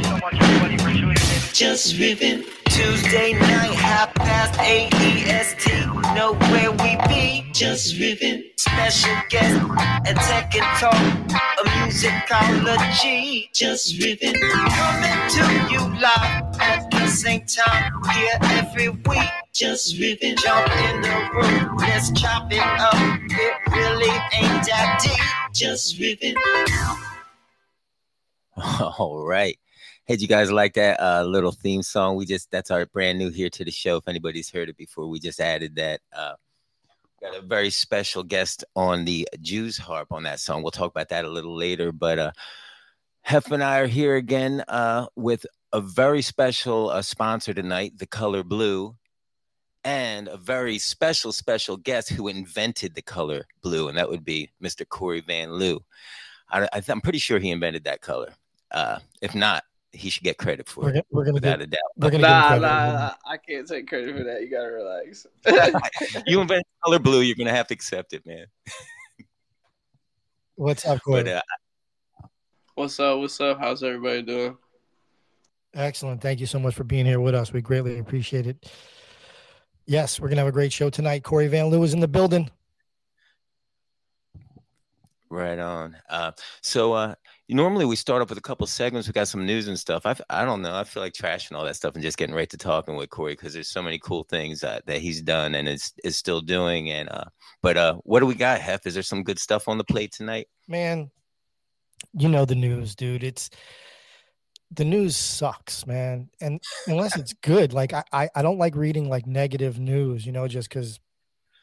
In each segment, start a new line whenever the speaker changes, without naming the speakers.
you so much, everybody, for tuning in.
Just Riffin. Tuesday night, half past eight. Know where we be. Just Riffin. Special guest and tech and talk. A musicology. Just Riffin. Coming to you live at the same time. Here every week. Just Riffin. Jump in the room. Let's chop it up. It really ain't that deep. Just Riffin.
All right. Hey, you guys like that uh, little theme song? We just that's our brand new here to the show. If anybody's heard it before, we just added that. Uh, got a very special guest on the Jews harp on that song. We'll talk about that a little later. But uh, Hef and I are here again uh, with a very special uh, sponsor tonight, the color blue, and a very special, special guest who invented the color blue, and that would be Mr. Cory Van Lew. I, I'm pretty sure he invented that color. Uh, if not, he should get credit for
We're,
it
we're gonna
without
get,
a doubt.
we're gonna
Nah,
give
nah, nah, I can't take credit for that. You gotta relax.
you invent color blue, you're gonna have to accept it, man.
What's up, Cory?
But uh,
what's up? What's up? How's everybody doing?
Excellent. Thank you so much for being here with us. We greatly appreciate it. Yes, we're gonna have a great show tonight. Cory Van Lew is in the building.
right on. Uh, so uh, normally we start off with a couple segments. We got some news and stuff. I, I don't know. I feel like trashing all that stuff and just getting right to talking with Cory because there's so many cool things uh, that he's done and is is still doing. And uh, but uh, what do we got, Hef? Is there some good stuff on the plate tonight?
Man, you know the news, dude. It's the news sucks, man. And unless it's good, like I, I, I don't like reading like negative news, you know, just because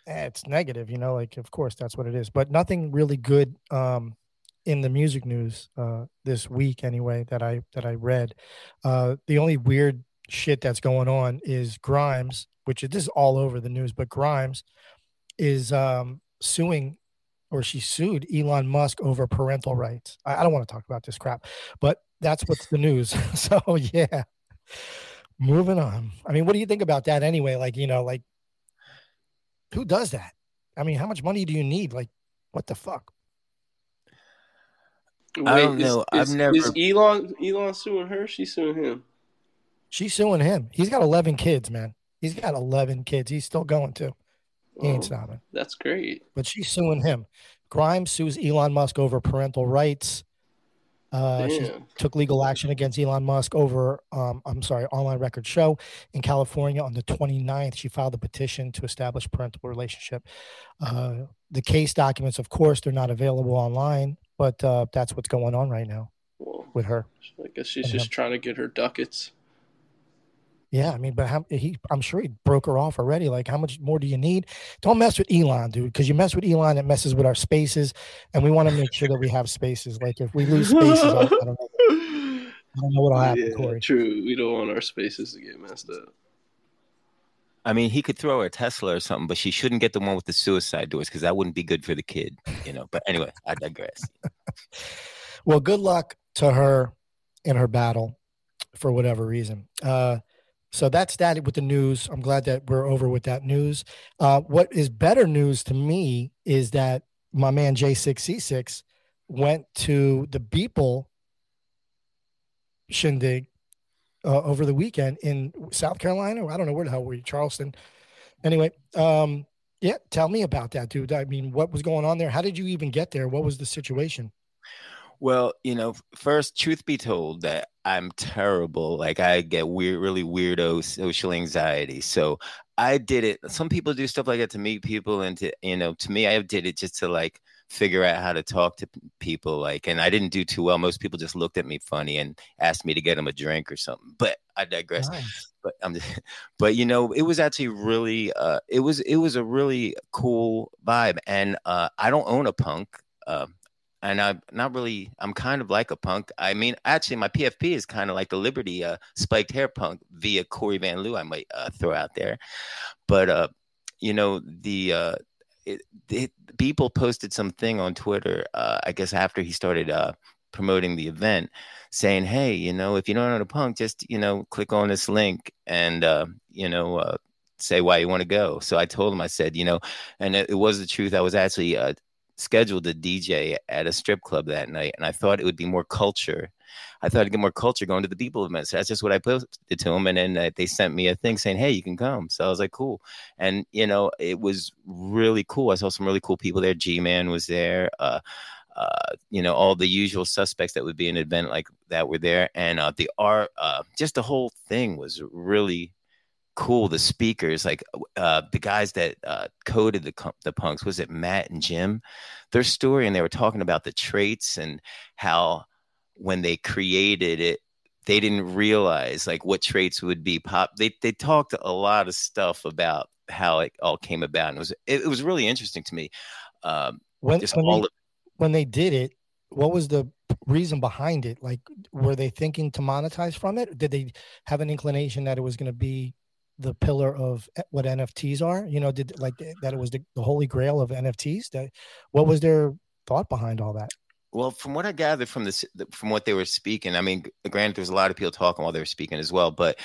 eh, it's negative, you know, like of course that's what it is. But nothing really good um in the music news uh this week anyway that I that I read. Uh the only weird shit that's going on is Grimes, which is this is all over the news, but Grimes is um suing or she sued Elon Musk over parental rights. I, I don't want to talk about this crap, but that's what's the news. so yeah. Moving on. I mean, what do you think about that anyway? Like, you know, like who does that? I mean, how much money do you need? Like, what the fuck?
I don't
is-
know. I've
is-
never-
Is Elon Elon suing her? She's suing him.
She's suing him. He's got 11 kids, man. He's got 11 kids. He's still going to. He ain't
Oh,
stopping.
that's great.
But she's suing him. Grimes sues Elon Musk over parental rights. Uh, she took legal action against Elon Musk over, um, I'm sorry, online record show in California on the 29th. She filed a petition to establish parental relationship. Uh, the case documents, of course, they're not available online, but uh, that's what's going on right now
Well,
with her.
I guess she's just
him.
trying to get her ducats.
Yeah, I mean, but how, he, I'm sure he broke her off already. Like, how much more do you need? Don't mess with Elon, dude, because you mess with Elon, it messes with our spaces, and we want to make sure that we have spaces. Like, if we lose spaces, I, I don't know. I don't know what'll happen,
yeah,
Cory.
true. We don't want our spaces to get messed up.
I mean, he could throw her a Tesla or something, but she shouldn't get the one with the suicide doors because that wouldn't be good for the kid, you know. But anyway, I digress.
Well, good luck to her in her battle for whatever reason. Uh, so that's that with the news. I'm glad that we're over with that news. Uh, what is better news to me is that my man J6C6 went to the Beeple shindig uh, over the weekend in South Carolina. I don't know where the hell were you, Charleston. Anyway, um, yeah, tell me about that, dude. I mean, what was going on there? How did you even get there? What was the situation?
Well, you know, first, truth be told, that I'm terrible. Like I get weird, really weirdo social anxiety. So I did it. Some people do stuff like that to meet people, and to you know, to me, I did it just to like figure out how to talk to people. Like, and I didn't do too well. Most people just looked at me funny and asked me to get them a drink or something. But I digress.
Nice.
But I'm just, but you know, it was actually really, uh, it was it was a really cool vibe. And uh, I don't own a punk. Uh, and I'm not really. I'm kind of like a punk. I mean, actually, my PFP is kind of like the Liberty uh, spiked hair punk via Cory Van Lew. I might uh, throw out there, but uh, you know the. Uh, it, it, people posted something on Twitter. Uh, I guess after he started uh, promoting the event, saying, "Hey, you know, if you don't know to punk, just you know, click on this link and uh, you know, uh, say why you want to go." So I told him, I said, you know, and it, it was the truth. I was actually uh, scheduled to DJ at a strip club that night, and I thought it would be more culture I thought I'd get more culture going to the Beeple event. So that's just what I posted to them. And then uh, they sent me a thing saying, Hey, you can come. So I was like, cool. And, you know, it was really cool. I saw some really cool people there. G Man was there. Uh, uh, you know, all the usual suspects that would be in an event like that were there. And uh, the art, uh, just the whole thing was really cool. The speakers, like uh, the guys that uh, coded the the punks, was it Matt and Jim? Their story, and they were talking about the traits and how when they created it, they didn't realize like what traits would be pop. They they talked a lot of stuff about how it all came about, and it was it, it was really interesting to me. Um,
when when they, of- when they did it, what was the reason behind it? Like, were they thinking to monetize from it? Did they have an inclination that it was going to be the pillar of what NFTs are? You know, did like that it was the, the holy grail of NFTs? That what was their thought behind all that?
Well, from what I gathered from this, from what they were speaking, I mean, granted, there's a lot of people talking while they were speaking as well, but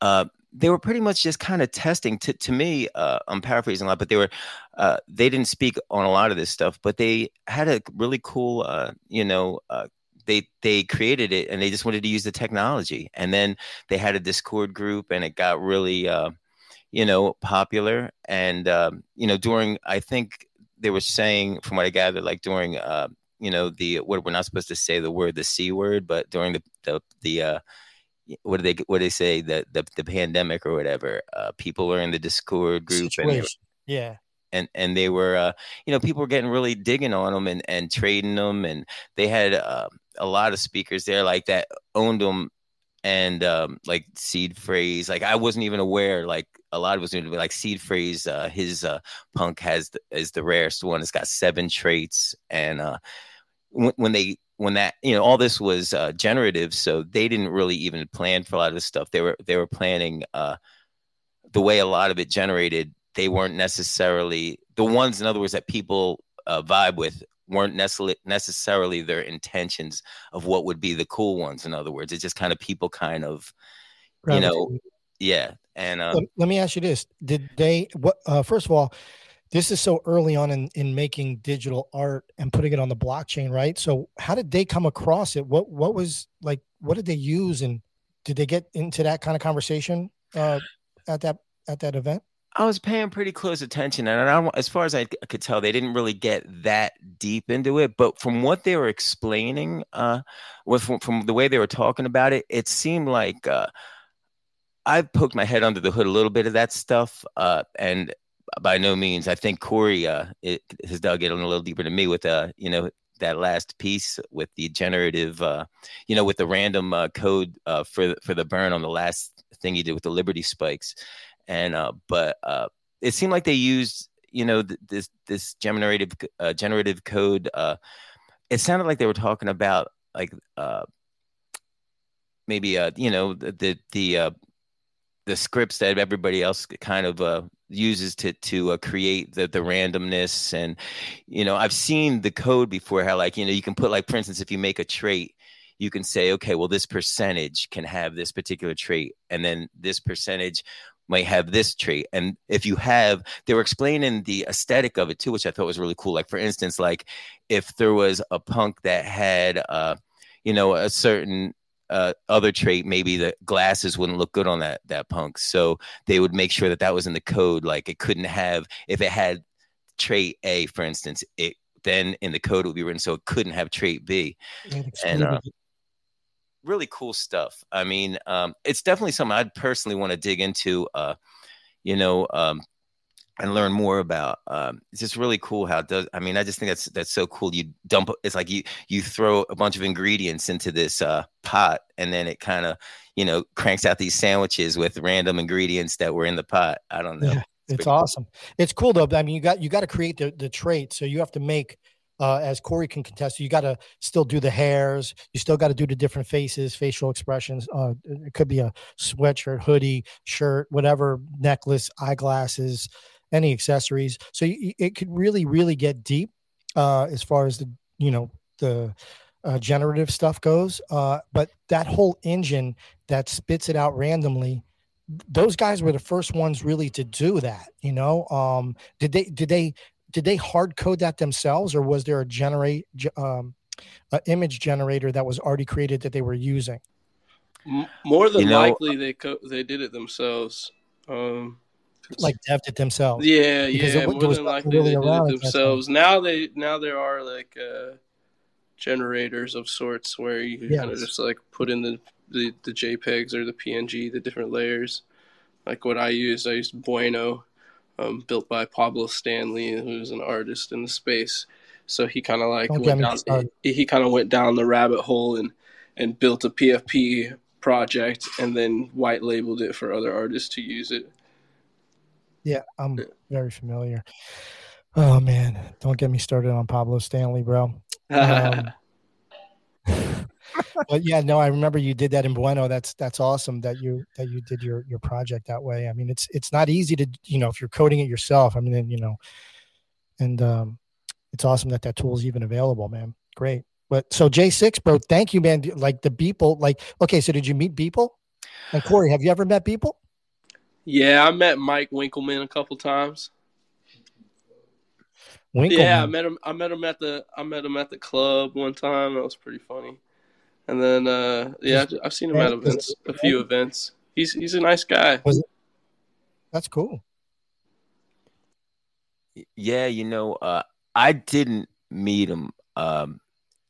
uh, they were pretty much just kind of testing. To to me, uh, I'm paraphrasing a lot, but they were uh, they didn't speak on a lot of this stuff, but they had a really cool, uh, you know, uh, they they created it and they just wanted to use the technology and then they had a discord group and it got really uh, you know popular and um, you know during i think they were saying from what i gathered like during you know the what we're not supposed to say the word the c word but during the the, the uh, what do they what do they say the the, the pandemic or whatever uh, people were in the discord group
Situation. and yeah
and and they were uh, you know people were getting really digging on them and and trading them and they had uh, a lot of speakers there like that owned them and um, like seed phrase like i wasn't even aware like a lot of us knew like seed phrase uh, his uh, punk has the, is the rarest one it's got seven traits and uh, when, when they when that you know all this was uh, generative so they didn't really even plan for a lot of this stuff they were they were planning uh, the way a lot of it generated they weren't necessarily the ones in other words that people uh, vibe with weren't necessarily necessarily their intentions of what would be the cool ones. In other words, it's just kind of people kind of, you know, yeah. And uh,
let, let, me ask you this: Did they? What? Uh, first of all, this is so early on in in making digital art and putting it on the blockchain, right? So, how did they come across it? What What was like? What did they use, and did they get into that kind of conversation uh, at that at that event?
I was paying pretty close attention, and I, as far as I could tell, they didn't really get that deep into it. But from what they were explaining, uh, with from, from the way they were talking about it, it seemed like uh, I poked my head under the hood a little bit of that stuff, uh, and by no means, I think Cory uh, it, has dug it in a little deeper than me with uh, you know, that last piece with the generative, uh, you know, with the random uh, code uh, for for the burn on the last thing he did with the Liberty spikes and uh, but uh, it seemed like they used you know th- this this generative uh, generative code. Uh, it sounded like they were talking about like uh, maybe uh, you know the the the, uh, the scripts that everybody else kind of uh, uses to to uh, create the the randomness and you know I've seen the code before how like you know you can put like for instance if you make a trait you can say okay well this percentage can have this particular trait and then this percentage might have this trait. And if you have, they were explaining the aesthetic of it too, which I thought was really cool. Like for instance, like if there was a punk that had, uh, you know, a certain uh, other trait, maybe the glasses wouldn't look good on that that punk. So they would make sure that that was in the code. Like it couldn't have if it had trait A, for instance, it then in the code it would be written so it couldn't have trait B. And uh, really cool stuff. I mean, um, it's definitely something I'd personally want to dig into, uh, you know, um, and learn more about. Um, it's just really cool how it does. I mean, I just think that's that's so cool. You dump. It's like you you throw a bunch of ingredients into this uh, pot, and then it kind of you know cranks out these sandwiches with random ingredients that were in the pot. I don't know.
Yeah, it's, it's awesome. Cool. It's cool though. I mean, you got you got to create the the trait, so you have to make uh, as Cory can contest, you got to still do the hairs. You still got to do the different faces, facial expressions. Uh, it could be a sweatshirt, hoodie, shirt, whatever, necklace, eyeglasses, any accessories. So you, it could really, really get deep uh, as far as the you know the uh, generative stuff goes. Uh, but that whole engine that spits it out randomly those guys were the first ones really to do that you know um did they did they did they hard code that themselves or was there a generate um, uh, image generator that was already created that they were using.
More than
You know-
likely, they co- they did it themselves. Um,
Like devved it themselves.
yeah,
because
yeah,
it there
more
was
than likely
really
they did it
at that time.
themselves. Now they now there are like uh, generators of sorts where you can kind of just like put in the, the the JPEGs or the PNG, the different layers. Like what I used, I used Bueno, um, built by Pablo Stanley, who's an artist in the space. So he kind of like
Don't
went down. He, he kind of went down the rabbit hole and and built a PFP project, and then white labeled it for other artists to use it.
Yeah, I'm very familiar. Oh man, don't get me started on Pablo Stanley, bro. Um, but yeah, no, I remember you did that in Bueno. That's that's awesome that you that you did your your project that way. I mean, it's it's not easy to you know if you're coding it yourself. I mean, then, you know, and um, it's awesome that that tool is even available, man. Great. But so J6, bro, thank you, man. Like the people, like okay, so did you meet people? And Cory, have you ever met Beeple?
Yeah, I met Mike Winkelmann a couple times.
Winkelmann.
Yeah, I met him. I met him at the. I met him at the club one time. That was pretty funny. And then, uh, yeah, I've seen him at events, a few events. He's he's a nice guy.
That's cool.
Yeah, you know, uh, I didn't meet him. Um,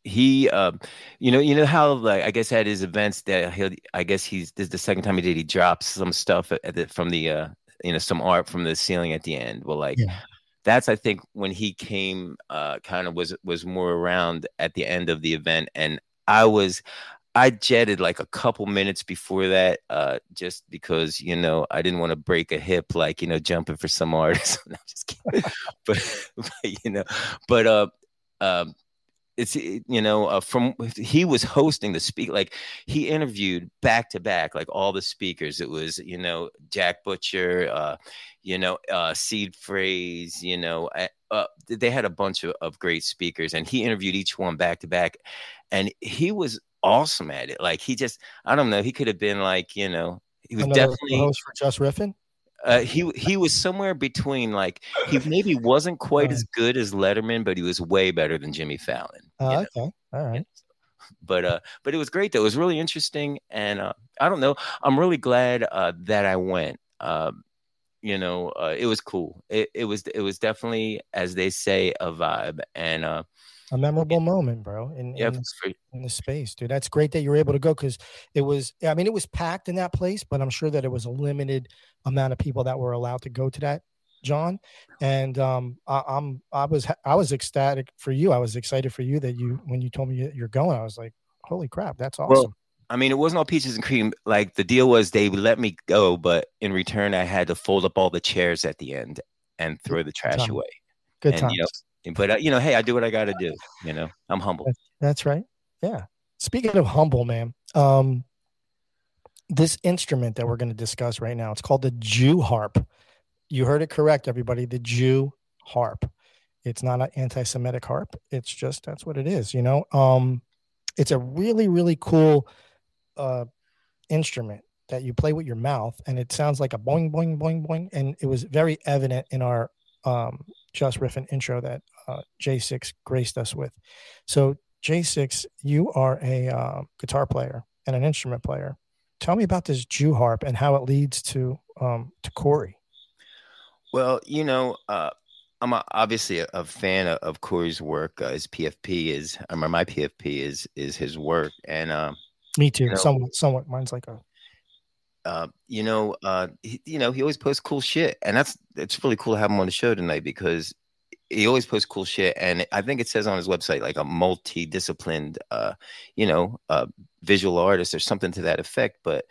he, um, you know, you know how like I guess at his events that he'll, I guess he's this is the second time he did. He drops some stuff the, from the, uh, you know, some art from the ceiling at the end. Well, like
Yeah.
that's I think when he came, uh, kind of was was more around at the end of the event, and I was. I jetted like a couple minutes before that, uh, just because you know I didn't want to break a hip, like you know jumping for some artist. No, just kidding. but, but you know, but uh, um, it's you know uh, from he was hosting the speak like he interviewed back to back like all the speakers. It was you know Jack Butcher, uh, you know uh, Seed Phrase, you know. uh, Uh, they had a bunch of, of great speakers, and he interviewed each one back to back, and he was awesome at it. Like he just, I don't know, he could have been like, you know, he was
Another
definitely
host for Just Riffin.
Uh, he he was somewhere between like he maybe wasn't quite as good as Letterman, but he was way better than Jimmy Fallon.
Oh,
know?
okay. All right.
But uh, but it was great though. It was really interesting, and uh, I don't know. I'm really glad uh, that I went. Um, you know, uh, it was cool. It, it was it was definitely, as they say, a vibe, and uh,
A memorable moment, bro. In,
yeah,
in, in the space, dude. That's great that you were able to go because it was. I mean, it was packed in that place, but I'm sure that it was a limited amount of people that were allowed to go to that, John. And um, I, I'm I was I was ecstatic for you. I was excited for you that you when you told me you're going. I was like, holy crap, that's awesome.
Well, I mean, it wasn't all peaches and cream. Like the deal was they would let me go, but in return, I had to fold up all the chairs at the end and throw the trash
time.
away.
Good
and,
times.
you know, But uh, you know, hey, I do what I got to do. You know, I'm humble.
That's right. Yeah. Speaking of humble, man, um, this instrument that we're going to discuss right now, it's called the Jew harp. You heard it correct, everybody. The Jew harp. It's not an anti-Semitic harp. It's just that's what it is. You know, um, it's a really really cool uh, instrument that you play with your mouth, and it sounds like a boing boing boing boing. And it was very evident in our um, just riffing intro that uh, J6 graced us with. So J6, you are a uh, guitar player and an instrument player. Tell me about this Jew harp and how it leads to um, to Cory.
Well, you know, uh, I'm a, obviously a, a fan of, of Cory's work. Uh, his PFP is, I mean, my PFP is is his work, and um,
Me too.
You know-
somewhat, somewhat. Mine's like a
uh, you know, uh, he, you know, he always posts cool shit, and that's it's really cool to have him on the show tonight because he always posts cool shit, and I think it says on his website like a multi-disciplined, uh, you know, uh, visual artist or something to that effect. But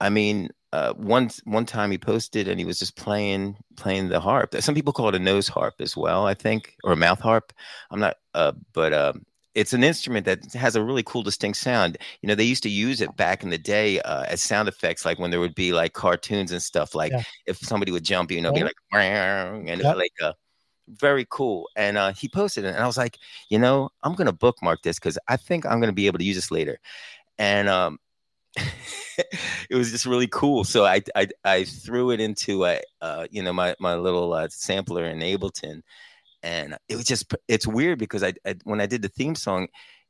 I mean, uh, one one time he posted and he was just playing playing the harp. Some people call it a nose harp as well, I think, or a mouth harp. I'm not, uh, but um, it's an instrument that has a really cool, distinct sound. You know, they used to use it back in the day uh, as sound effects, like when there would be like cartoons and stuff. Like
Yeah.
if somebody would jump, you know, be like, and
Yep.
like uh, very cool. And uh, he posted it, and I was like, you know, I'm gonna bookmark this because I think I'm gonna be able to use this later. And um, it was just really cool. So I I, I threw it into a uh, you know my my little uh, sampler in Ableton, and it was just it's weird because I, I when I did the theme song,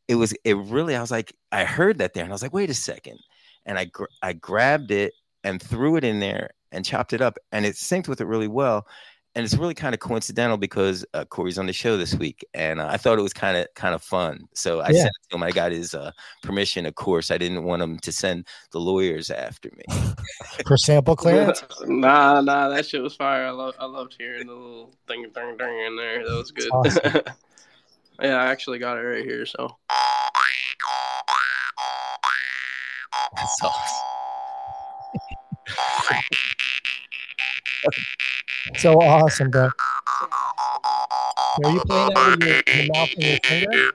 it was it really I was like I heard that there and I was like wait a second, and I gr- I grabbed it and threw it in there and chopped it up and it synced with it really well and it's really kind of coincidental because uh, Cory's on the show this week, and uh, I thought it was kind of kind of fun. So I yeah. sent it to him. I got his uh, permission. Of course, I didn't want him to send the lawyers after me
for sample clearance.
nah, nah, that shit was fire. I love, I loved hearing the little thing, ding, ding in there. That was good. Awesome. yeah, I actually got it right here. So. That's awesome.
so awesome, bro. Are you playing that with your, your mouth and your finger?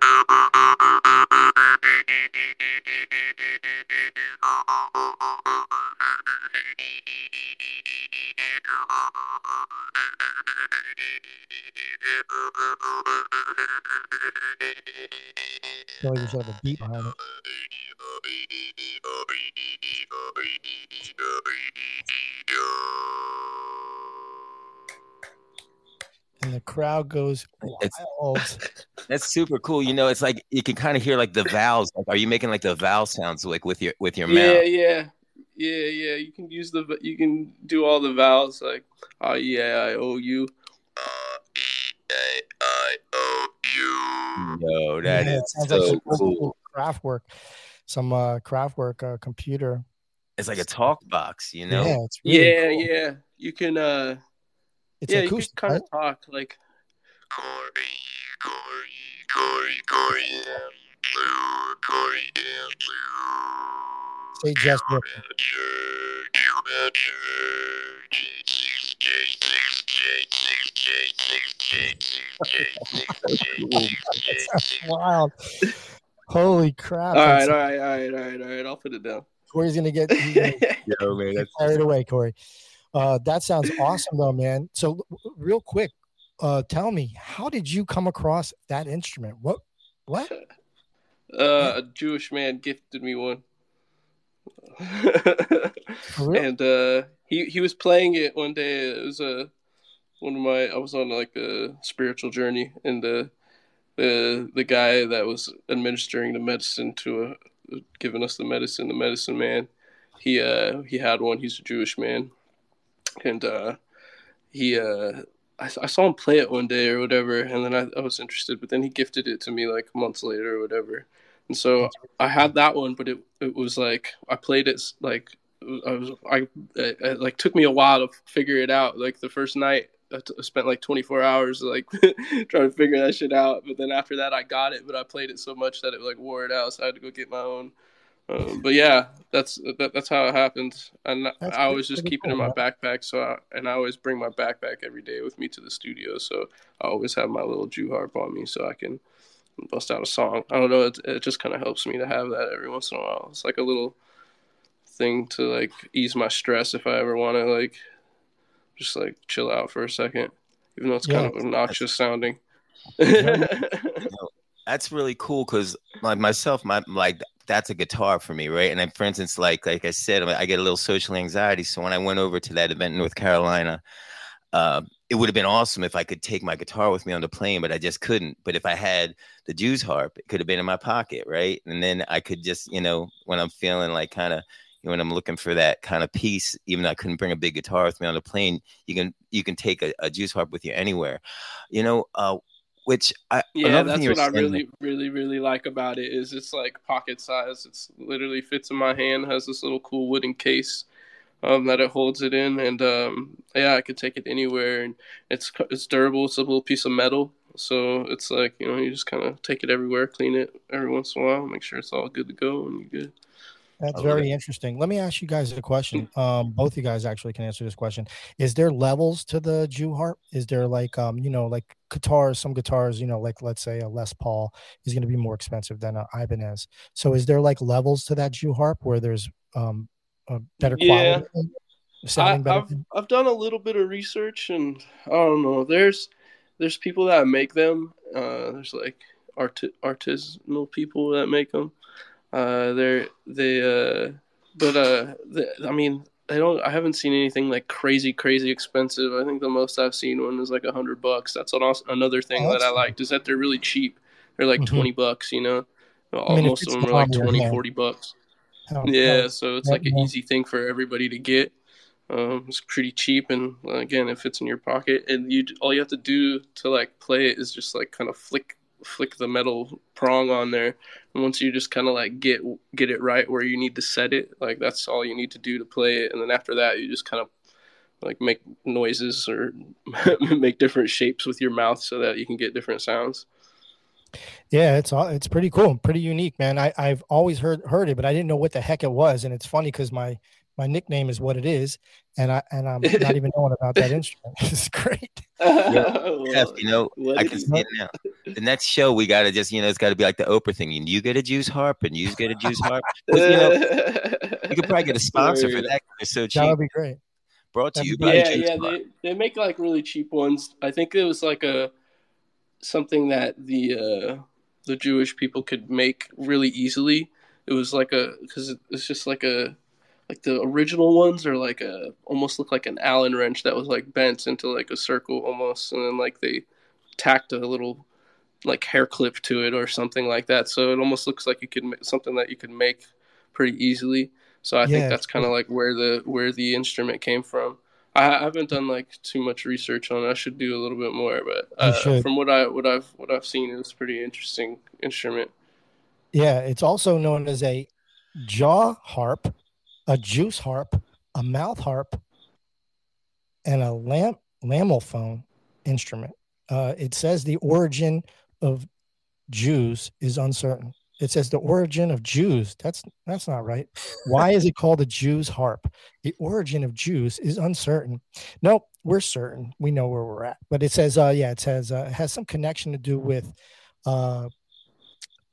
Should have a beat behind it. And the crowd goes wild.
that's super cool. You know, it's like you can kind of hear like the vowels. Like, are you making like the vowel sounds like with your with your
yeah,
mouth?
Yeah, yeah, yeah, yeah. You can use the you can do all the vowels like oh yeah, I owe you.
No, that yeah, is so like cool.
Kraftwerk, some uh, Kraftwerk uh, computer.
It's like a talk box, you know.
Yeah, really yeah, cool. yeah. You can uh it's yeah, acoustic, you can kind of talk like Cory, Cory, Cory, Cory, blue, Cory, blue.
Say just Wild. Holy crap.
All right, all right, all right, all right, all right. I'll put it down.
Cory's gonna get Yo, man, that's carried away, Cory. Uh, that sounds awesome, though, man. So, real quick, uh, tell me, how did you come across that instrument? What? What?
Uh, a Jewish man gifted me one, and uh, he he was playing it one day. It was a uh, one of my. I was on like a spiritual journey, and the the the guy that was administering the medicine to a, giving us the medicine, the medicine man, he uh he had one. He's a Jewish man, and uh, he uh, I, I, saw him play it one day or whatever, and then I, I, was interested, but then he gifted it to me like months later or whatever, and so I had that one, but it it was like I played it like I was I it, it like took me a while to figure it out. Like the first night, I, t- I spent like 24 hours like trying to figure that shit out, but then after that I got it, but I played it so much that it like wore it out, so I had to go get my own. Um, but yeah, that's that, that's how it happens. And that's I always just keep cool, it in my man. backpack. So I, and I always bring my backpack every day with me to the studio. So I always have my little Jew harp on me, so I can bust out a song. I don't know. It, it just kind of helps me to have that every once in a while. It's like a little thing to like ease my stress if I ever want to like just like chill out for a second, even though it's yeah. kind of obnoxious sounding.
that's really cool because like myself, my like that's a guitar for me, right? And then, for instance, like like I said, I get a little social anxiety. So when I went over to that event in North Carolina, uh, it would have been awesome if I could take my guitar with me on the plane, but I just couldn't. But if I had the Jew's harp, it could have been in my pocket, right? And then I could just, you know, when I'm feeling like kind of, you know, when I'm looking for that kind of peace, even though I couldn't bring a big guitar with me on the plane, you can you can take a, a Jew's harp with you anywhere. You know, uh, which I
yeah, that's what I really, really, really like about it is it's like pocket size. It's literally fits in my hand. Has this little cool wooden case um, that it holds it in, and um, yeah, I could take it anywhere, and it's it's durable. It's a little piece of metal, so it's like you know you just kind of take it everywhere, clean it every once in a while, make sure it's all good to go, and you're good.
That's very interesting. Let me ask you guys a question. Um, both you guys actually can answer this question. Is there levels to the Jew harp? Is there like um, you know, like guitars, some guitars, you know, like let's say a Les Paul is going to be more expensive than an Ibanez. So is there like levels to that Jew harp where there's um a better quality?
Yeah. I, have I've done a little bit of research and I don't know. There's there's people that make them. Uh, there's like art artisanal people that make them uh, they're they uh, but uh, the, I mean, I don't. I haven't seen anything like crazy, crazy expensive. I think the most I've seen one is like a hundred bucks. That's also another thing
Oh,
that I liked is that they're really cheap. They're like
Mhm.
twenty bucks. You know,
I mean,
Most of them are like
palm
20,
hand.
40 bucks. Yeah, so it's like an
yeah.
easy thing for everybody to get. Um, it's pretty cheap, and again, it fits in your pocket. And you all you have to do to like play it is just like kind of flick flick the metal prong on there. And once you just kind of like get get it right where you need to set it, like that's all you need to do to play it. And then after that, you just kind of like make noises or make different shapes with your mouth so that you can get different sounds.
Yeah, it's all it's pretty cool, pretty unique, man. I I've always heard heard it, but I didn't know what the heck it was, and it's funny because my my nickname is what it is, and I and I'm not even knowing about that instrument. It's great.
Well,
Jeff, you know,
what
I can
you-
see it now. The next show we gotta just, you know, it's gotta be like the Oprah thing. You, you get a juice harp and you get a juice harp. 'Cause, you know, you could probably get a sponsor for that. They're so
That would be great.
Brought to
that'd
you by
yeah,
Juice
yeah,
Harp.
they they make like really cheap ones. I think it was like a something that the uh, the Jewish people could make really easily. It was like a because it's just like a like the original ones are like a almost look like an Allen wrench that was like bent into like a circle almost, and then like they tacked a little like hair clip to it or something like that. So it almost looks like you could make something that you could make pretty easily. So I
Yeah,
think that's kind of like where the where the instrument came from. I I haven't done like too much research on it. I should do a little bit more, but uh, from what I what I've what I've seen, it's pretty interesting instrument.
Yeah, it's also known as a jaw harp, a juice harp, a mouth harp, and a lam lamellophone instrument. Uh, it says the origin of Jews is uncertain. It says the origin of Jews. That's that's not right. Why is it called a Jew's harp? The origin of Jews is uncertain. Nope, we're certain. We know where we're at. But it says, uh, yeah, it says uh, it has some connection to do with uh,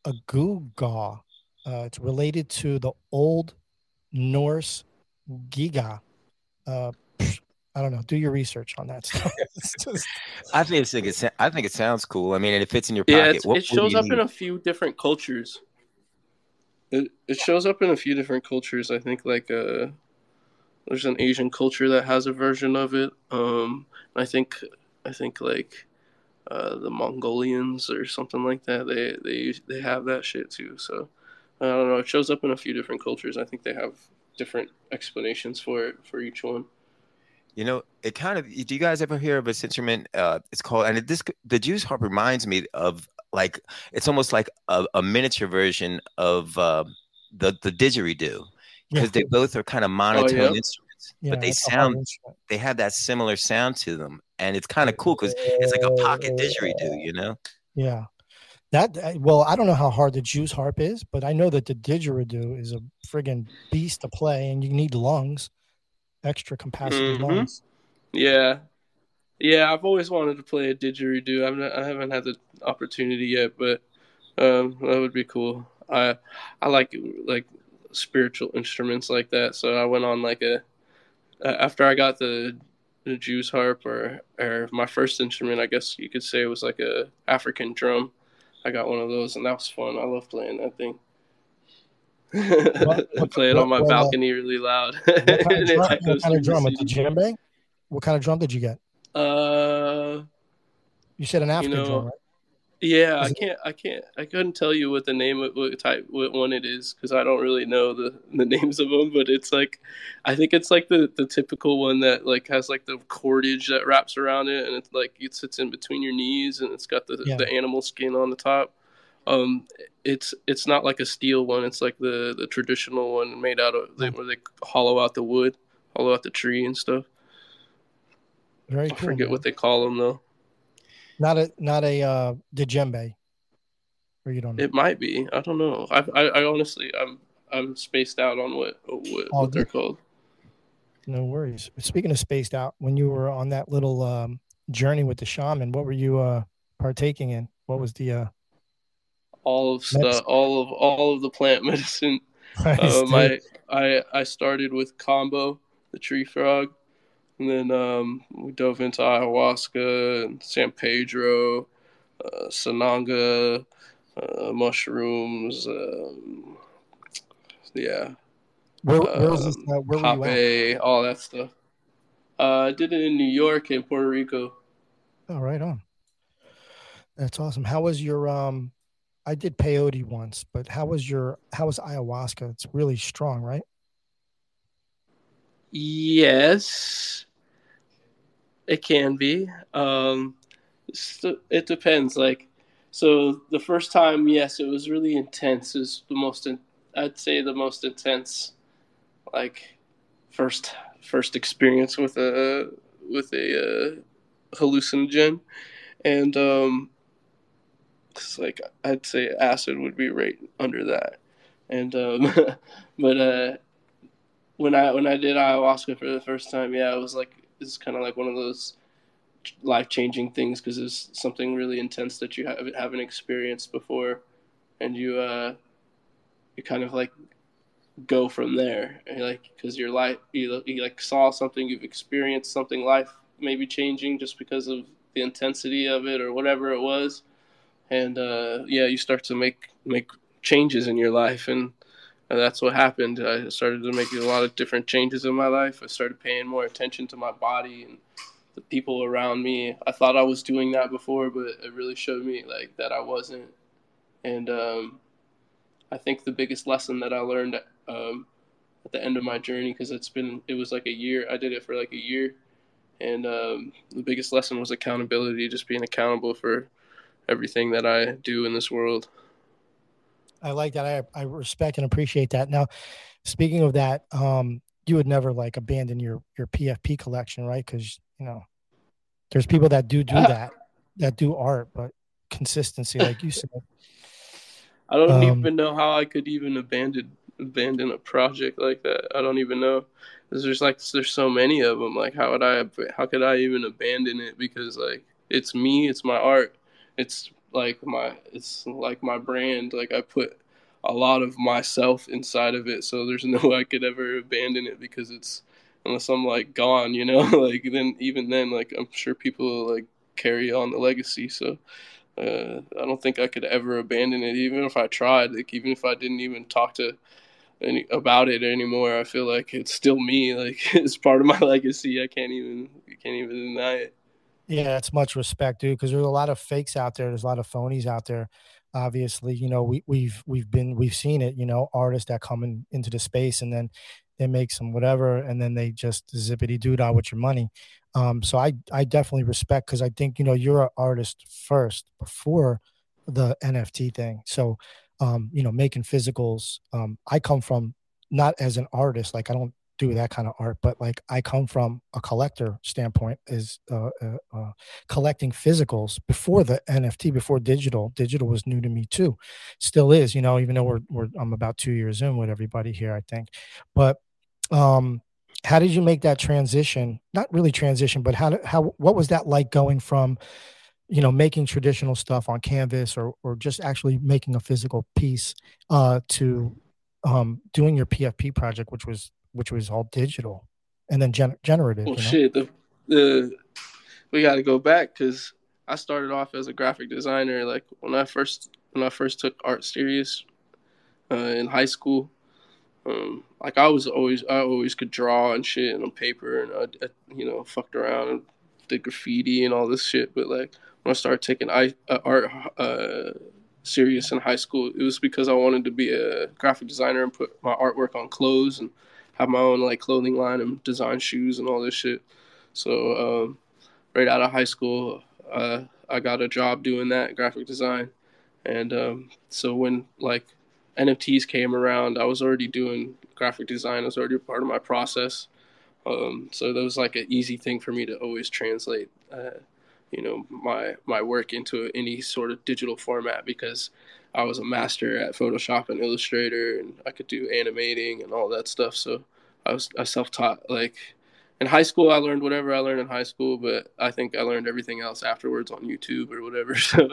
a gewgaw. Uh, it's related to the Old Norse giga. Uh, I don't know. Do your research on that stuff. Just-
I think it's, like it I think it sounds cool. I mean, and it fits in your
Yeah,
pocket.
it's,
What-
it shows
you
up in a few different cultures. It it shows up in a few different cultures. I think like uh, there's an Asian culture that has a version of it. Um, I think I think like uh, the Mongolians or something like that. They they they have that shit too. So I don't know. It shows up in a few different cultures. I think they have different explanations for it for each one.
You know, it kind of. Do you guys ever hear of this instrument? Uh, it's called, and it, this the Jews harp reminds me of like it's almost like a, a miniature version of uh, the the didgeridoo because
Yeah.
they both are kind of monotone
yeah?
instruments,
yeah,
but they
it's a hard
sound they have that similar sound to them, and it's kind of cool because it's like a pocket didgeridoo. You know,
Yeah. That well, I don't know how hard the Jew's harp is, but I know that the didgeridoo is a friggin' beast to play, and you need lungs, extra capacity
Mhm.
lungs.
Yeah, yeah. I've always wanted to play a didgeridoo. I've not, I haven't had the opportunity yet, but um, that would be cool. I I like like spiritual instruments like that. So I went on like a after I got the the Jew's harp or or my first instrument, I guess you could say it was like a African drum. I got one of those, and that was fun. I love playing that thing.
what-
Play it on my
what, uh,
balcony really loud.
What kind of drum, what kind of drum? Djembe? What kind of drum did you get?
Uh,
You said an African
know,
drum, right?
Yeah, I can't, I can't, I couldn't tell you what the name of what type, what one it is, because I don't really know the the names of them. But it's like, I think it's like the the typical one that like has like the cordage that wraps around it, and it's like it sits in between your knees, and it's got the
Yeah.
the animal skin on the top. Um, it's it's not like a steel one. It's like the the traditional one made out of where they hollow out the wood, hollow out the tree and stuff.
Very
I
cool.
forget
man.
what they call them though.
Not a not a uh, djembe. Or you don't know.
It might be. I don't know. I, I, I honestly, I'm, I'm spaced out on what, what,
Oh,
what they're called.
No worries. Speaking of spaced out, when you were on that little um, journey with the shaman, what were you uh, partaking in? What was the uh,
All of stuff, all of, all of the plant medicine.
Nice,
Um. I, I, I started with kambo, the tree frog, and then um, we dove into ayahuasca and San Pedro, uh, Sananga, uh, mushrooms. Um, yeah,
Where, where was this? Uh, where you at?
all that stuff. Uh, I did it in New York and Puerto Rico.
Oh, right on. That's awesome. How was your um? I did peyote once, but how was your how was ayahuasca? It's really strong, right?
Yes, it can be. Um, it depends. Like, so the first time, yes, it was really intense. It was the most, in, I'd say, the most intense, like, first first experience with a with a uh, hallucinogen, and um, it's like I'd say acid would be right under that, and um, but uh, when I when I did ayahuasca for the first time, yeah, it was like it's kind of like one of those life changing things because it's something really intense that you haven't haven't experienced before, and you uh, you kind of like go from there, like because your life you, you like saw something, you've experienced something, life maybe changing just because of the intensity of it or whatever it was, and uh, yeah, you start to make make changes in your life. And and that's what happened. I started to make a lot of different changes in my life. I started paying more attention to my body and the people around me. I thought I was doing that before, but it really showed me like that I wasn't. And um, I think the biggest lesson that I learned um, at the end of my journey, because it's been it was like a year. I did it for like a year, and um, the biggest lesson was accountability. Just being accountable for everything that I do in this world.
I like that. I, I respect and appreciate that. Now, speaking of that, um, you would never like abandon your your PFP collection, right? Because you know, there's people that do do that, that do art, but consistency, like you said.
I don't um, even know how I could even abandon abandon a project like that. I don't even know. There's like there's so many of them. Like how would I how could I even abandon it? Because like it's me, it's my art, it's like my it's like my brand. Like I put a lot of myself inside of it, so there's no way I could ever abandon it because it's unless I'm like gone, you know. like then even then, like I'm sure people like carry on the legacy. So uh, I don't think I could ever abandon it, even if I tried. Like even if I didn't even talk to any about it anymore, I feel like it's still me. Like it's part of my legacy. I can't even you can't even deny it.
Yeah, it's much respect, dude. Because there's a lot of fakes out there. There's a lot of phonies out there. Obviously, you know, we, we've we've been we've seen it. You know, artists that come in, into the space and then they make some whatever, and then they just zippity doo dah with your money. Um, so I I definitely respect because I think you know you're an artist first before the NFT thing. So um, you know, making physicals. Um, I come from not as an artist, like I don't do that kind of art but like i come from a collector standpoint is uh, uh, uh, collecting physicals before the nft before digital. Digital was new to me too. Still is you know even though we're, we're i'm about two years in with everybody here i think. But um how did you make that transition? Not really transition but how how what was that like going from you know making traditional stuff on canvas or or just actually making a physical piece uh to um doing your pfp project which was which was all digital and then gen- generative.
Well, you know? shit, the the we got to go back because I started off as a graphic designer. Like when I first when I first took art serious uh, in high school, um, like I was always I always could draw and shit and on paper, and I, I, you know fucked around and did graffiti and all this shit. But like when I started taking I, uh, art uh, serious in high school, it was because I wanted to be a graphic designer and put my artwork on clothes and have my own like clothing line and design shoes and all this shit. So um, right out of high school, uh, I got a job doing that graphic design, and um, so when like NFTs came around, I was already doing graphic design. It was already part of my process. Um, so that was like an easy thing for me to always translate, uh, you know, my my work into any sort of digital format because I was a master at Photoshop and Illustrator, and I could do animating and all that stuff. So I was I self taught. Like in high school, I learned whatever I learned in high school, but I think I learned everything else afterwards on YouTube or whatever. So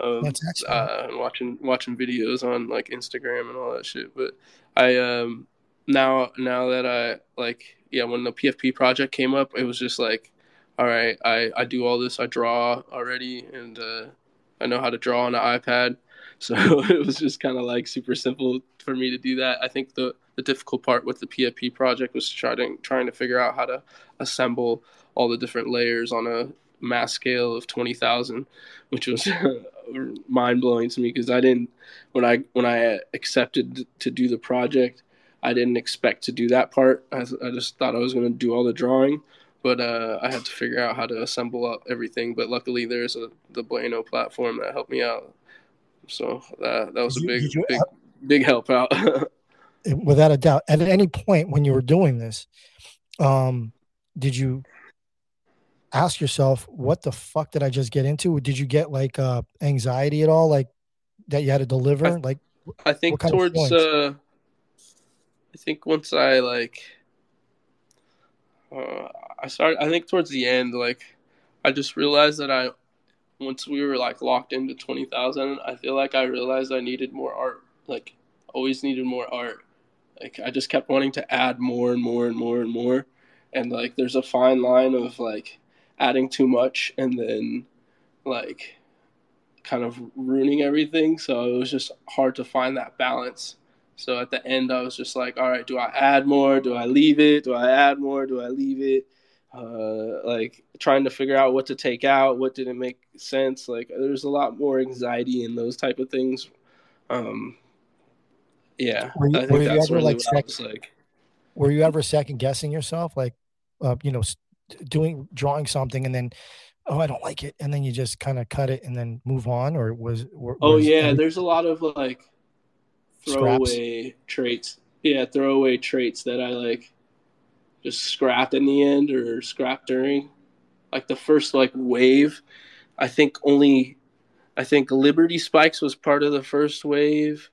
um, that's. Uh, and watching watching videos on like Instagram and all that shit. But I um now now that I like yeah when the PFP project came up, it was just like all right I I do all this I draw already and uh, I know how to draw on an iPad so it was just kind of like super simple for me to do that. I think the the difficult part with the PFP project was trying trying to figure out how to assemble all the different layers on a mass scale of 20,000, which was mind blowing to me because I didn't when I when I accepted to do the project, I didn't expect to do that part. I, I just thought I was going to do all the drawing, but uh, I had to figure out how to assemble up everything. But luckily, there's a the Bueno platform that helped me out. So that that was a big you, big big help out.
without a doubt. At any point when you were doing this, um, did you ask yourself, "What the fuck did I just get into?" Did you get like uh, anxiety at all, like that you had to deliver? I, like,
I think towards uh, I think once I like, uh, I started. I think towards the end, like, I just realized that I, once we were like locked into twenty thousand, I feel like I realized I needed more art. Like, always needed more art. Like, I just kept wanting to add more and more and more and more, and like, there's a fine line of like adding too much and then like kind of ruining everything. So it was just hard to find that balance. So at the end, I was just like, all right, do I add more? Do I leave it? Do I add more? Do I leave it? Uh, like trying to figure out what to take out, what didn't make sense. Like there's a lot more anxiety in those type of things. Um, yeah,
were you, I think that's really like, second, like. Were you ever second guessing yourself, like, uh, you know, doing drawing something and then oh i don't like it and then you just kind of cut it and then move on or was, was
oh yeah there's a lot of like throwaway scraps? traits yeah throwaway traits that i like just scrapped in the end or scrapped during like the first like wave i think only i think liberty spikes was part of the first wave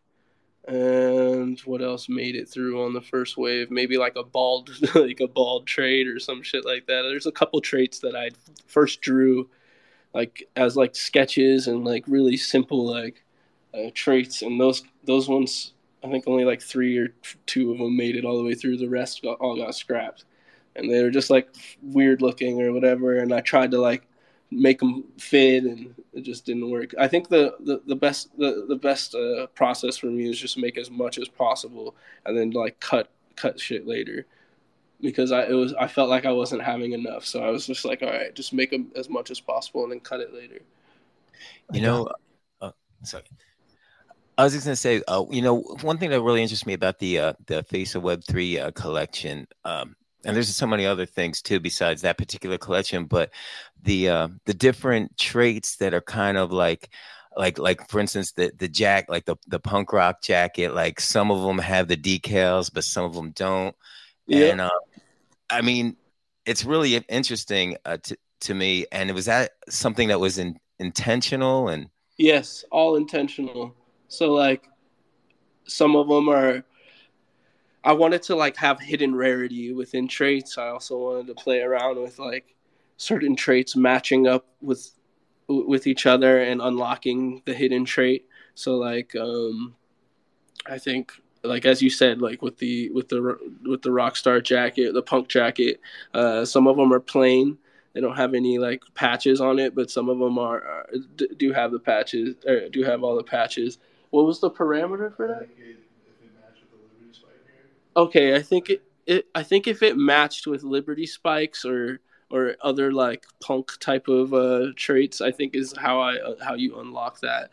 and what else made it through on the first wave? Maybe like a bald, like a bald trade or some shit like that. There's a couple traits that I first drew, like as like sketches and like really simple like uh, traits, and those those ones I think only like three or two of them made it all the way through. The rest got, all got scrapped, and they were just like weird looking or whatever. And I tried to like make them fit and it just didn't work i think the the, the best the, the best uh, process for me is just make as much as possible and then like cut cut shit later because i it was i felt like i wasn't having enough so i was just like all right just make them as much as possible and then cut it later
you know uh, sorry I was just gonna say, uh, you know, one thing that really interests me about the uh, the Face of Web three uh, collection, um, and there's so many other things too besides that particular collection but the uh the different traits that are kind of like like like for instance the the jack like the the punk rock jacket like some of them have the decals but some of them don't yeah. and uh, i mean it's really interesting uh, to to me and it was that something that was in, intentional and
yes all intentional so like some of them are I wanted to like have hidden rarity within traits. I also wanted to play around with like certain traits matching up with with each other and unlocking the hidden trait. So like um I think like as you said like with the with the with the rock star jacket, the punk jacket, uh some of them are plain. They don't have any like patches on it, but some of them are, are do have the patches or do have all the patches. What was the parameter for that? okay, I think it, it I think if it matched with Liberty Spikes or or other like punk type of uh, traits, I think is how I uh, how you unlock that.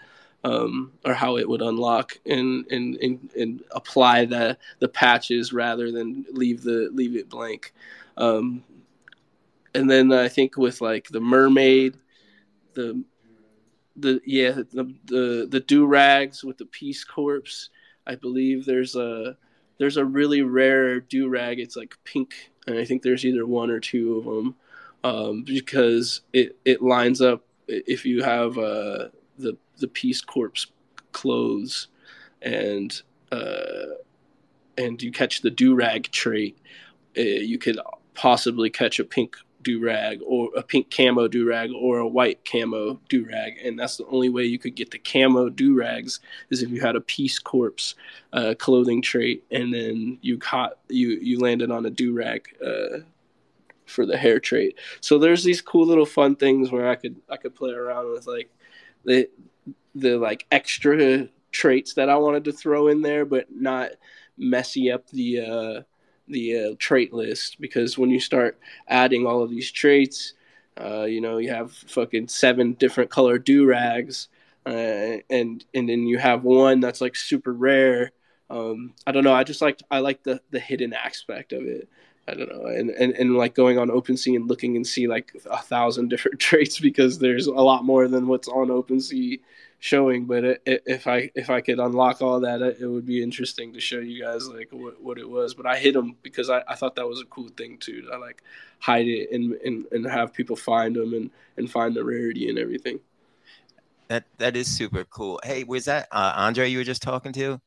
Um, or how it would unlock and, and, and, and, apply the, the patches rather than leave the leave it blank. Um, and then I think with like the mermaid, the the yeah the the, the do rags with the Peace Corps. I believe there's a there's a really rare do rag. It's like pink, and I think there's either one or two of them um, because it it lines up if you have uh, the the Peace Corps clothes and uh, and you catch the do rag trait, uh, you could possibly catch a pink do rag or a pink camo do rag or a white camo do rag, and that's the only way you could get the camo do rags is if you had a Peace Corps uh, clothing trait, and then you caught you you landed on a do rag uh, for the hair trait. So there's these cool little fun things where I could I could play around with like the the like extra traits that I wanted to throw in there, but not messy up the uh, the uh, trait list because when you start adding all of these traits, uh, you know, you have fucking seven different color do rags, uh, and and then you have one that's like super rare. Um, I don't know. I just like I like the the hidden aspect of it. I don't know, and, and and like going on OpenSea and looking and see like a thousand different traits because there's a lot more than what's on OpenSea showing. But it, it, if I if I could unlock all that, it, it, would be interesting to show you guys like what, what it was. But I hid them because I, I thought that was a cool thing too. I like hide it and, and and have people find them and and find the rarity and everything.
That that is super cool. Hey, was that uh, Andre you were just talking to?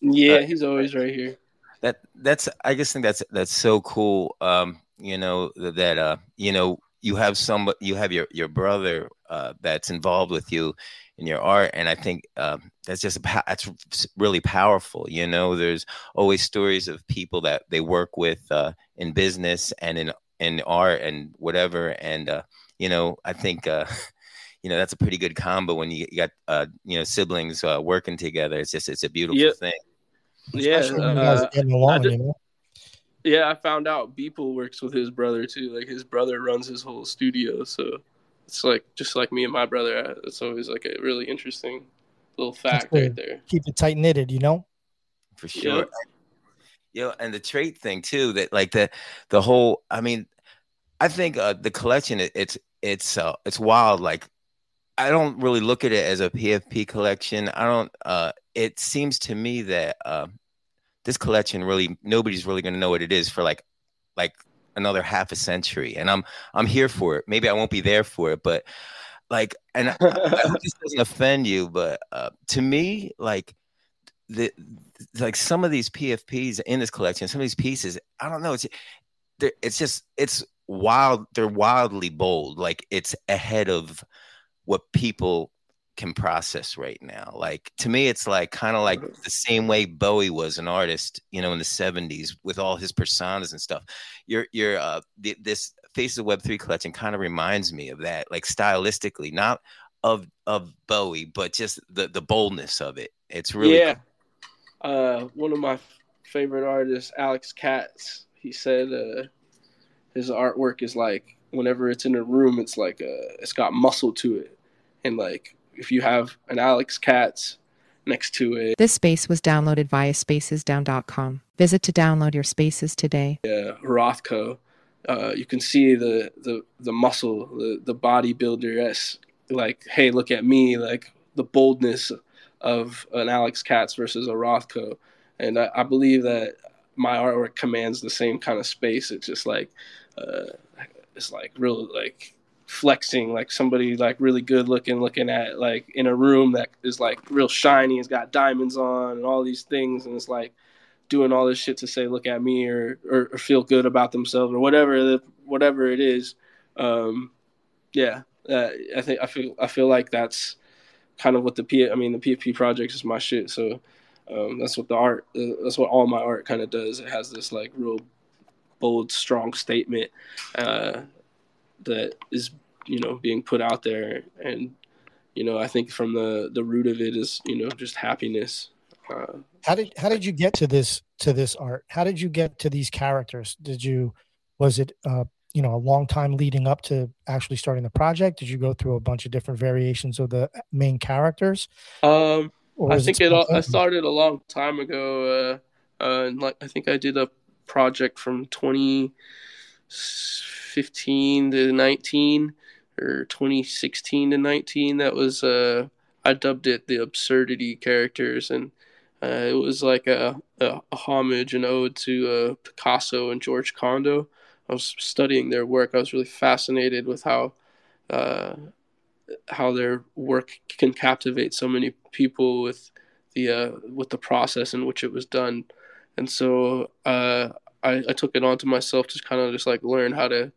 Yeah, uh, he's always right here.
That that's I just think that's that's so cool. Um, you know that uh, you know you have some you have your your brother uh, that's involved with you in your art, and I think um, that's just a, that's really powerful. You know, there's always stories of people that they work with uh, in business and in in art and whatever, and uh, you know, I think. Uh, you know that's a pretty good combo when you, got uh, you know siblings uh, working together. It's just it's a beautiful yep. thing.
Yeah, uh, along, you know? Yeah. I found out Beeple works with his brother too. Like his brother runs his whole studio, so it's like just like me and my brother. It's always like a really interesting little fact right there.
Keep it tight knitted, you know.
For sure. Yep. Yeah, and the trait thing too. That like the the whole. I mean, I think uh, the collection it, it's it's uh, it's wild. Like I don't really look at it as a PFP collection. I don't. Uh, it seems to me that uh, this collection really nobody's really going to know what it is for like like another half a century, and I'm I'm here for it. Maybe I won't be there for it, but like, and I, I hope this doesn't offend you, but uh, to me, like the like some of these PFPs in this collection, some of these pieces, I don't know. It's it's just it's wild. They're wildly bold. Like it's ahead of what people can process right now. Like to me, it's like kind of like the same way Bowie was an artist, you know, in the '70s with all his personas and stuff. Your your uh, the, this Faces of Web three collection kind of reminds me of that, like stylistically, not of of Bowie, but just the the boldness of it. It's really
yeah. Cool. Uh, one of my favorite artists, Alex Katz, he said uh, his artwork is like whenever it's in a room, it's like uh, it's got muscle to it, and like if you have an Alex Katz next to it.
This space was downloaded via spacesdown.com. Visit to download your spaces today.
Yeah, Rothko. Uh, you can see the the the muscle, the the bodybuilder s like, hey, look at me, like the boldness of an Alex Katz versus a Rothko, and I, I believe that my artwork commands the same kind of space. It's just like uh, is like real like flexing like somebody like really good looking looking at like in a room that is like real shiny has got diamonds on and all these things and it's like doing all this shit to say look at me or or, or feel good about themselves or whatever the, whatever it is. Um yeah uh, i think i feel i feel like that's kind of what the p i mean the pfp project is my shit so um, that's what the art uh, that's what all my art kind of does. It has this like real bold, strong statement uh, that is you know being put out there, and you know I think from the the root of it is you know just happiness.
Uh, how did how did you get to this to this art? How did you get to these characters? Did you was it uh, you know a long time leading up to actually starting the project? Did you go through a bunch of different variations of the main characters?
Um, I think it, it I started a long time ago. Uh, uh, and like I think I did a project from 2015 to 19 or 2016 to 19 that was uh I dubbed it the absurdity characters and uh, it was like a, a, a, homage and ode to uh, Picasso and George Condo. I was studying their work. I was really fascinated with how uh, how their work can captivate so many people with the uh, with the process in which it was done. And so uh, I, I took it onto myself to kind of just like learn how to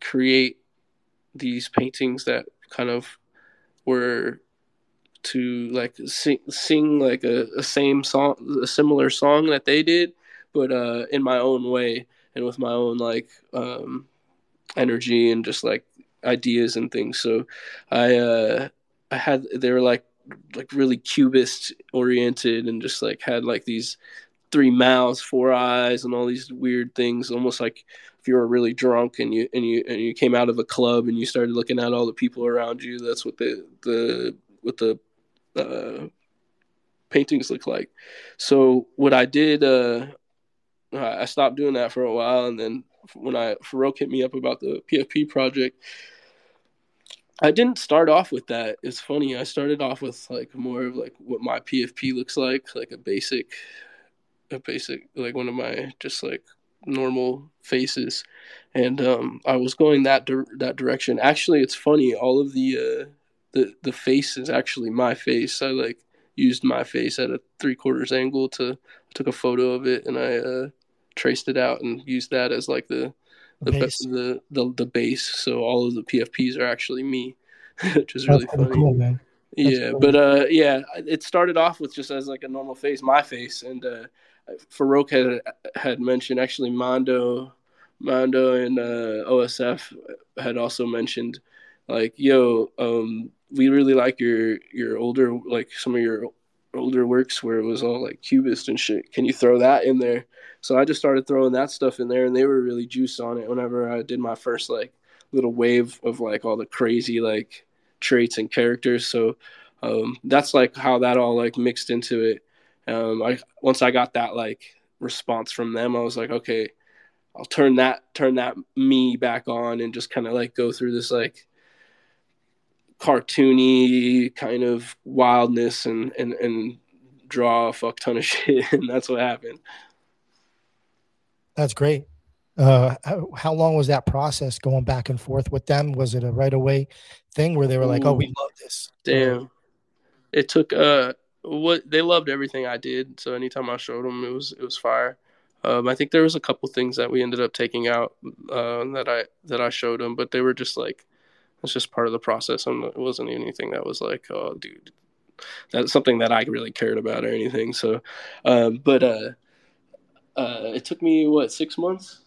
create these paintings that kind of were to like sing, sing like a, a same song, a similar song that they did, but uh, in my own way and with my own like um, energy and just like ideas and things. So I uh, I had they were like like really cubist oriented and just like had like these three mouths, four eyes, and all these weird things, almost like if you were really drunk and you and you and you came out of a club and you started looking at all the people around you. That's what the the what the uh, paintings look like. So what I did, uh, I stopped doing that for a while, and then when I Farouk hit me up about the PFP project, I didn't start off with that. It's funny. I started off with like more of like what my PFP looks like, like a basic, a basic like one of my just like normal faces, and um, I was going that di- that direction. Actually, it's funny. All of the uh, the the face is actually my face. I like used my face at a three quarters angle to I took a photo of it and I uh, traced it out and used that as like the the
Base.
the, the the base. So all of the PFPs are actually me, which is really
That's pretty
funny.
cool, man.
Yeah,
cool.
but uh, yeah, it started off with just as like a normal face, my face, and uh, Farouk had had mentioned actually Mondo, Mondo and uh, OSF had also mentioned like, yo, um, we really like your your older like some of your older works where it was all like cubist and shit. Can you throw that in there? So I just started throwing that stuff in there, and they were really juiced on it. Whenever I did my first like little wave of like all the crazy like traits and characters, so um, that's like how that all like mixed into it. Um, I once I got that like response from them, I was like, okay, I'll turn that turn that me back on and just kind of like go through this like cartoony kind of wildness and and and draw a fuck ton of shit, and that's what happened.
That's great. Uh, how, how long was that process going back and forth with them? Was it a right away thing where they were like, "Oh, we love this"?
Damn. It took uh what they loved everything I did. So anytime I showed them, it was it was fire. Um, I think there was a couple things that we ended up taking out uh, that I that I showed them, but they were just like it's just part of the process. And it wasn't anything that was like, oh, dude, that's something that I really cared about or anything. So, um, but uh, uh, it took me what six months?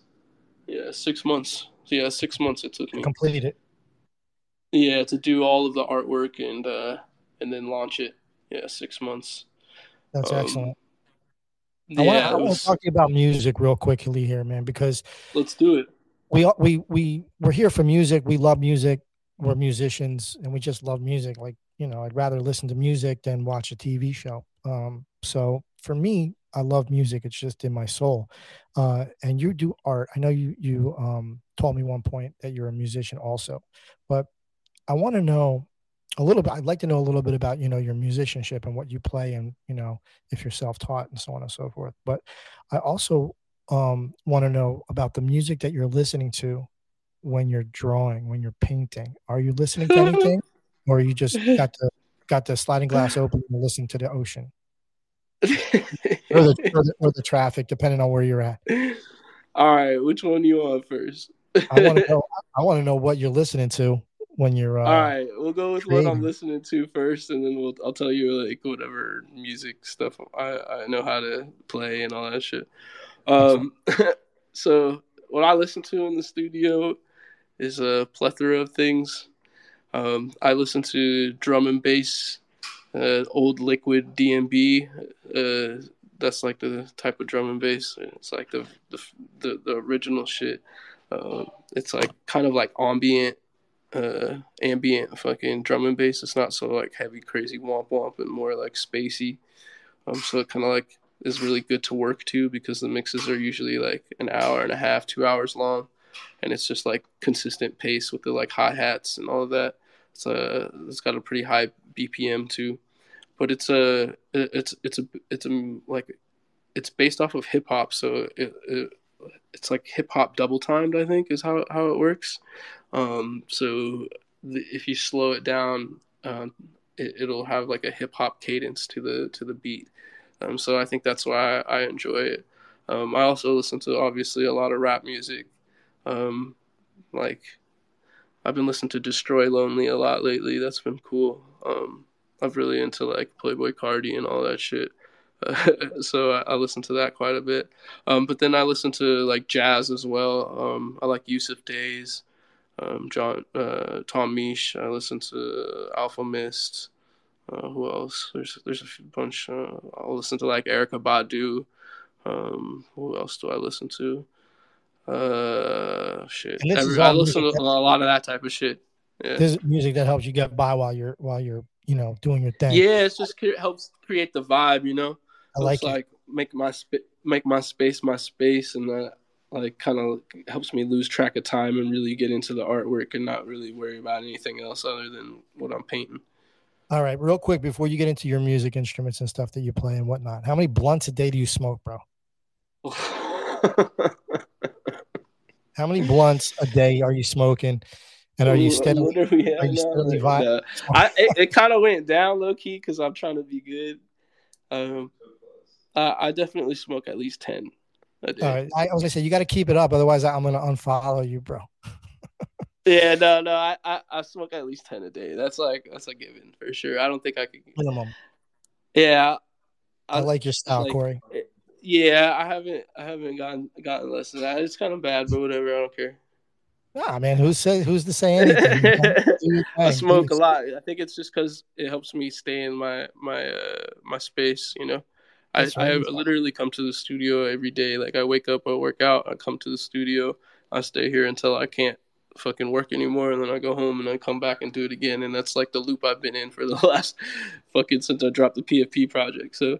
Yeah, six months. Yeah, six months it took me.
Complete it.
Yeah, to do all of the artwork and uh and then launch it. Yeah, six months.
That's
Um,
excellent.
Yeah,
I want to want
was-
to talk to you about music real quickly here, man, because
let's do it.
we we we we're here for music. We love music. We're musicians, and we just love music. Like you know, I'd rather listen to music than watch a TV show. Um, so for me, I love music. It's just in my soul. Uh, and you do art. I know you you um, told me one point that you're a musician also, but I want to know a little bit. I'd like to know a little bit about you know your musicianship and what you play, and you know if you're self-taught and so on and so forth. But I also um, want to know about the music that you're listening to when you're drawing, when you're painting. Are you listening to anything, or you just got the got the sliding glass open and listening to the ocean or the, or the or the traffic, depending on where you're at?
all right, which one do you want first?
I want to know. I want to know what you're listening to when you're. Uh,
All right, we'll go with what I'm listening to first, and then we'll I'll tell you like whatever music stuff I I know how to play and all that shit. Um, so what I listen to in the studio is a plethora of things. Um, I listen to drum and bass, uh, old liquid DNB. Uh, that's like the type of drum and bass. It's like the the the, the original shit. Um, it's like kind of like ambient uh ambient fucking drum and bass. It's not so like heavy, crazy womp womp, and more like spacey. Um, so it kind of like is really good to work to because the mixes are usually like an hour and a half, two hours long, and it's just like consistent pace with the like hi hats and all of that. It's a it's got a pretty high BPM too, but it's a it's it's a it's a like it's based off of hip hop, so it, it it's like hip hop double timed. I think is how how it works. Um, so the, if you slow it down, uh, it, it'll have like a hip hop cadence to the to the beat. Um, so I think that's why I, I enjoy it. Um, I also listen to obviously a lot of rap music. Um, like I've been listening to Destroy Lonely a lot lately. That's been cool. Um, I'm really into like Playboi Carti and all that shit. so I, I listen to that quite a bit. Um, but then I listen to like jazz as well. Um, I like Yussef Dayes, um, John, uh, Tom Misch. I listen to Alfa Mist. Uh, who else? There's there's a few bunch. Uh, I'll listen to like Erykah Badu. Um, who else do I listen to? Uh, shit. Every, I listen to a lot of that type of shit. Yeah.
This is music that helps you get by while you're while you're you know doing your thing.
Yeah, it's just helps create the vibe, you know.
I like it.
like make my sp- make my space my space, and that like kind of helps me lose track of time and really get into the artwork and not really worry about anything else other than what I'm painting.
All right, real quick before you get into your music instruments and stuff that you play and whatnot, how many blunts a day do you smoke, bro? How many blunts a day are you smoking? And are you steadily?
are we at
are you
now?
steadily
No. I it, it kind of went down low key because I'm trying to be good. Um, I, I definitely smoke at least ten a day.
All right, I, I was gonna say you got to keep it up, otherwise I'm gonna unfollow you, bro.
Yeah, no, no, I, I I smoke at least ten a day. That's like that's a given for sure. I don't think I could.
Minimum.
Yeah,
I, like your style,
like-
Cory.
Yeah, I haven't I haven't gotten gotten less than that. It's kind of bad, but whatever. I don't care.
Nah, man, who says who's to say anything? You know, do your
I smoke a lot. I think it's just because it helps me stay in my my uh, my space. You know, I, I literally come to the studio every day. Like I wake up, I work out, I come to the studio, I stay here until I can't fucking work anymore, and then I go home and I come back and do it again. And that's like the loop I've been in for the last fucking since I dropped the PFP project. So,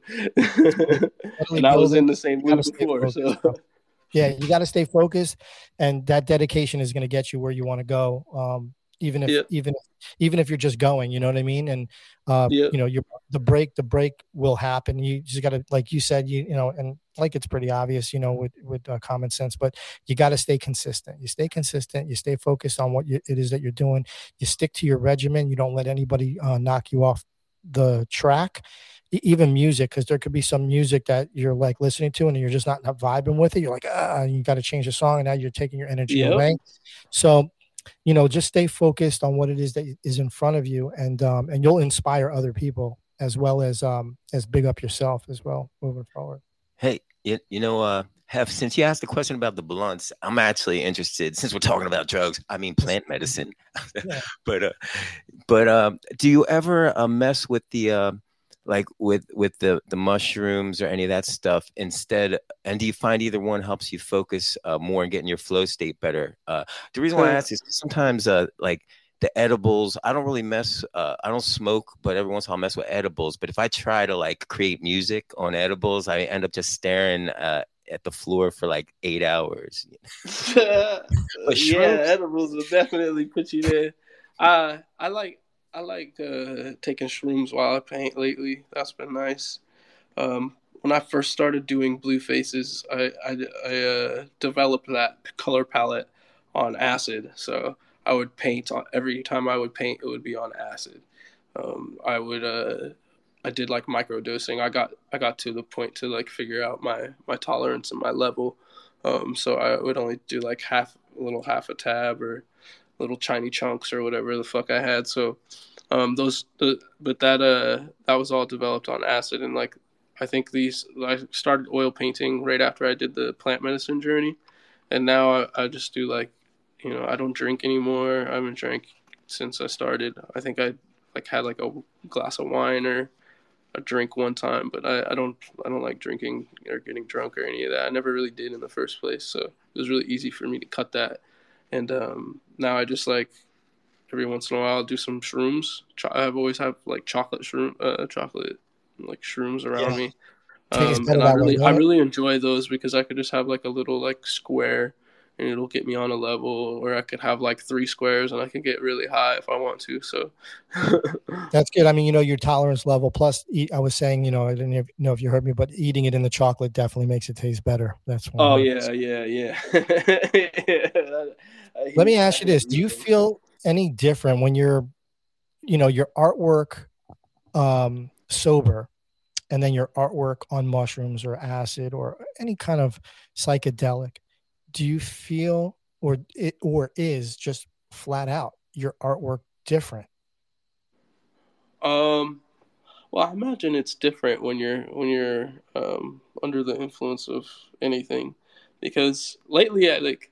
and I was in the same loop before. So.
focused. Yeah, you got to stay focused, and that dedication is going to get you where you want to go. Um, even if
Yep.
even even if you're just going, you know what I mean. And uh,
Yep.
you know, your the break the break will happen. You just got to, like you said, you you know, and like it's pretty obvious, you know, with with uh, common sense. But you got to stay consistent. You stay consistent. You stay focused on what you, it is that you're doing. You stick to your regimen. You don't let anybody uh, knock you off the track even music because there could be some music that you're like listening to and you're just not, not vibing with it you're like ah you got to change the song and now you're taking your energy
Yep.
away so you know just stay focused on what it is that is in front of you and um and you'll inspire other people as well as um as big up yourself as well moving forward
Hey, you, you know, uh, Hef, since you asked the question about the blunts, I'm actually interested. Since we're talking about drugs, I mean plant medicine.
Yeah.
but uh, but um, do you ever uh, mess with the uh, like with with the the mushrooms or any of that stuff instead? And do you find either one helps you focus uh, more and getting your flow state better? Uh, the reason why I ask is sometimes uh, like the edibles i don't really mess uh, i don't smoke but every once in a while i mess with edibles but if i try to like create music on edibles i end up just staring uh, at the floor for like eight hours
yeah,
shrooms-
edibles will definitely put you there. Uh, I like I like uh, taking shrooms while I paint lately. That's been nice. Um, when I first started doing blue faces, I I, I uh, developed that color palette on acid. So I would paint on every time I would paint, it would be on acid. Um, I would uh, I did like micro dosing. I got I got to the point to like figure out my my tolerance and my level. Um, so I would only do like half, a little half a tab or little tiny chunks or whatever the fuck I had. So um, those, the, but that uh, that was all developed on acid and like I think these I started oil painting right after I did the plant medicine journey, and now I, I just do like, you know, I don't drink anymore. I haven't drank since I started. I think I like had like a glass of wine or a drink one time, but I, I don't I don't like drinking or getting drunk or any of that. I never really did in the first place, so it was really easy for me to cut that. And um, now I just like every once in a while I'll do some shrooms. Cho- I've always have like chocolate shroom, uh, chocolate like shrooms around
Yeah.
me. Um, and I really I really enjoy those because I could just have like a little like square and it'll get me on a level or I could have like three squares and I can get really high if I want to. So
That's good. I mean, you know, your tolerance level. Plus, eat, I was saying, you know, I didn't know if you heard me, but eating it in the chocolate definitely makes it taste better. That's one.
Oh yeah, yeah, yeah.
Let me ask you this: Do you feel any different when you're, you know, your artwork um, sober, and then your artwork on mushrooms or acid or any kind of psychedelic? Do you feel, or it, or is just flat out your artwork different?
Um, well, I imagine it's different when you're when you're um, under the influence of anything, because lately, I like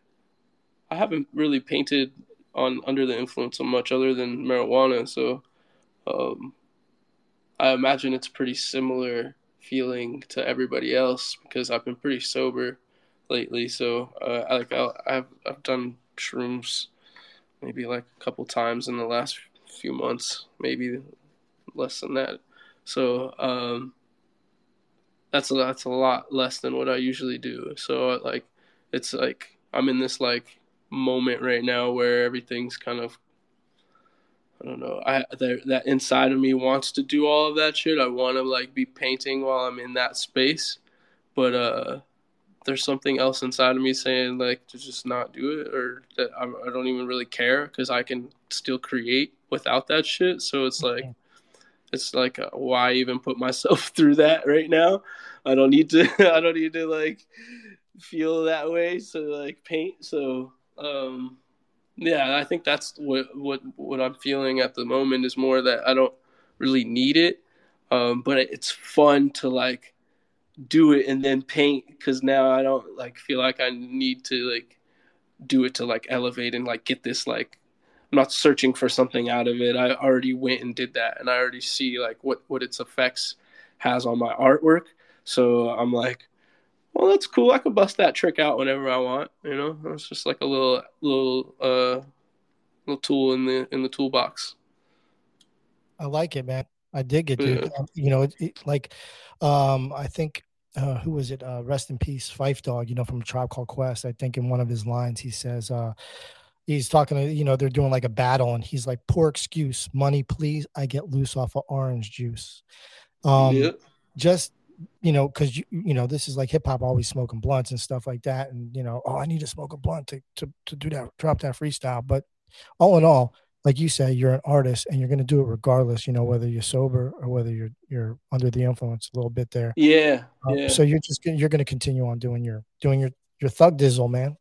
I haven't really painted on under the influence of much other than marijuana. So, um, I imagine it's pretty similar feeling to everybody else because I've been pretty sober lately. So uh, I like I'll, I've I've done shrooms maybe like a couple times in the last few months, maybe less than that. So um, that's a, that's a lot less than what I usually do. So like it's like I'm in this like moment right now where everything's kind of I don't know. I that, that inside of me wants to do all of that shit. I want to like be painting while I'm in that space, but uh, there's something else inside of me saying like to just not do it, or that I, I don't even really care because I can still create without that shit. So it's like, it's like uh, why even put myself through that right now? I don't need to. I don't need to like feel that way. So like paint. So um yeah, I think that's what what what I'm feeling at the moment is more that I don't really need it, um, but it's fun to like do it and then paint because now I don't like feel like I need to like do it to like elevate and like get this like I'm not searching for something out of it. I already went and did that, and I already see like what what its effects has on my artwork. So I'm like, well, that's cool. I could bust that trick out whenever I want. You know, it's just like a little little uh little tool in the in the toolbox.
I like it, man. I dig it, dude. Yeah. You know, it, it, like, um, I think uh, who was it? Uh, rest in peace, Phife Dawg. You know, from a Tribe Called Quest. I think in one of his lines he says, uh, he's talking to you know they're doing like a battle, and he's like, "Poor excuse, money, please. I get loose off of orange juice." Um, yeah. just you know, because you you know this is like hip hop, always smoking blunts and stuff like that, and you know, oh, I need to smoke a blunt to to to do that, drop that freestyle. But all in all, like you say, you're an artist and you're going to do it regardless. You know, whether you're sober or whether you're you're under the influence a little bit there.
Yeah. Um, yeah.
So you're just you're going to continue on doing your doing your your thug dizzle, man.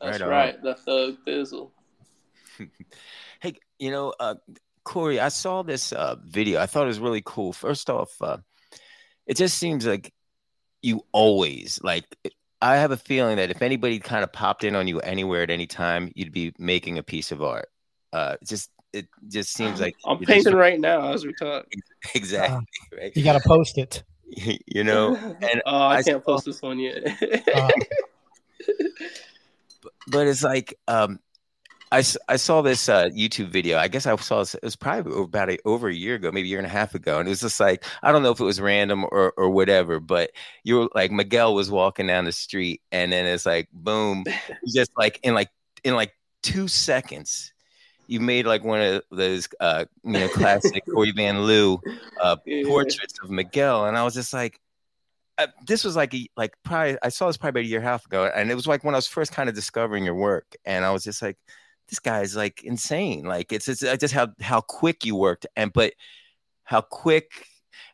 That's right. right the thug dizzle.
hey, you know, uh, Cory, I saw this uh, video. I thought it was really cool. First off, uh, it just seems like you always like. I have a feeling that if anybody kind of popped in on you anywhere at any time, you'd be making a piece of art. Uh, just it just seems like
I'm painting just, right now as we talk.
Exactly.
Uh, right? You got to post it.
you know,
and oh, I, I can't saw, post this one yet. uh,
but, but it's like um, I, I saw this uh, YouTube video. I guess I saw this, it was probably about a, over a year ago, maybe a year and a half ago. And it was just like, I don't know if it was random or, or whatever, but you were like, Miguel was walking down the street and then it's like, boom, just like in like, in like two seconds, you made like one of those, uh, you know, classic Cory Van Lew uh, portraits of Miguel. And I was just like, uh, this was like a, like probably I saw this probably about a year and a half ago, and it was like when I was first kind of discovering your work, and I was just like, this guy's like insane. Like it's, it's just how how quick you worked, and but how quick.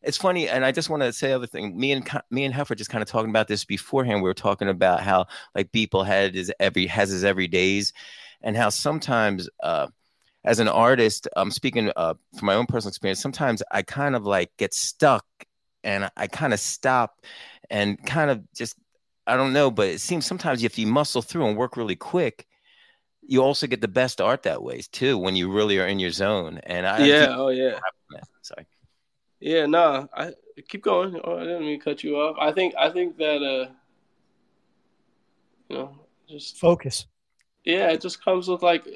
It's funny, and I just want to say other thing. Me and me and Heifer just kind of talking about this beforehand. We were talking about how like people had his every has his every days, and how sometimes uh, as an artist, I'm speaking uh, from my own personal experience. Sometimes I kind of like get stuck, and I kind of stop, and kind of just I don't know, but it seems sometimes if you muscle through and work really quick, you also get the best art that way too when you really are in your zone. And I
yeah, oh yeah,
sorry.
Yeah, no, I keep going. Oh, I didn't mean to cut you off. I think I think that uh, you know, just
focus.
Yeah, it just comes with like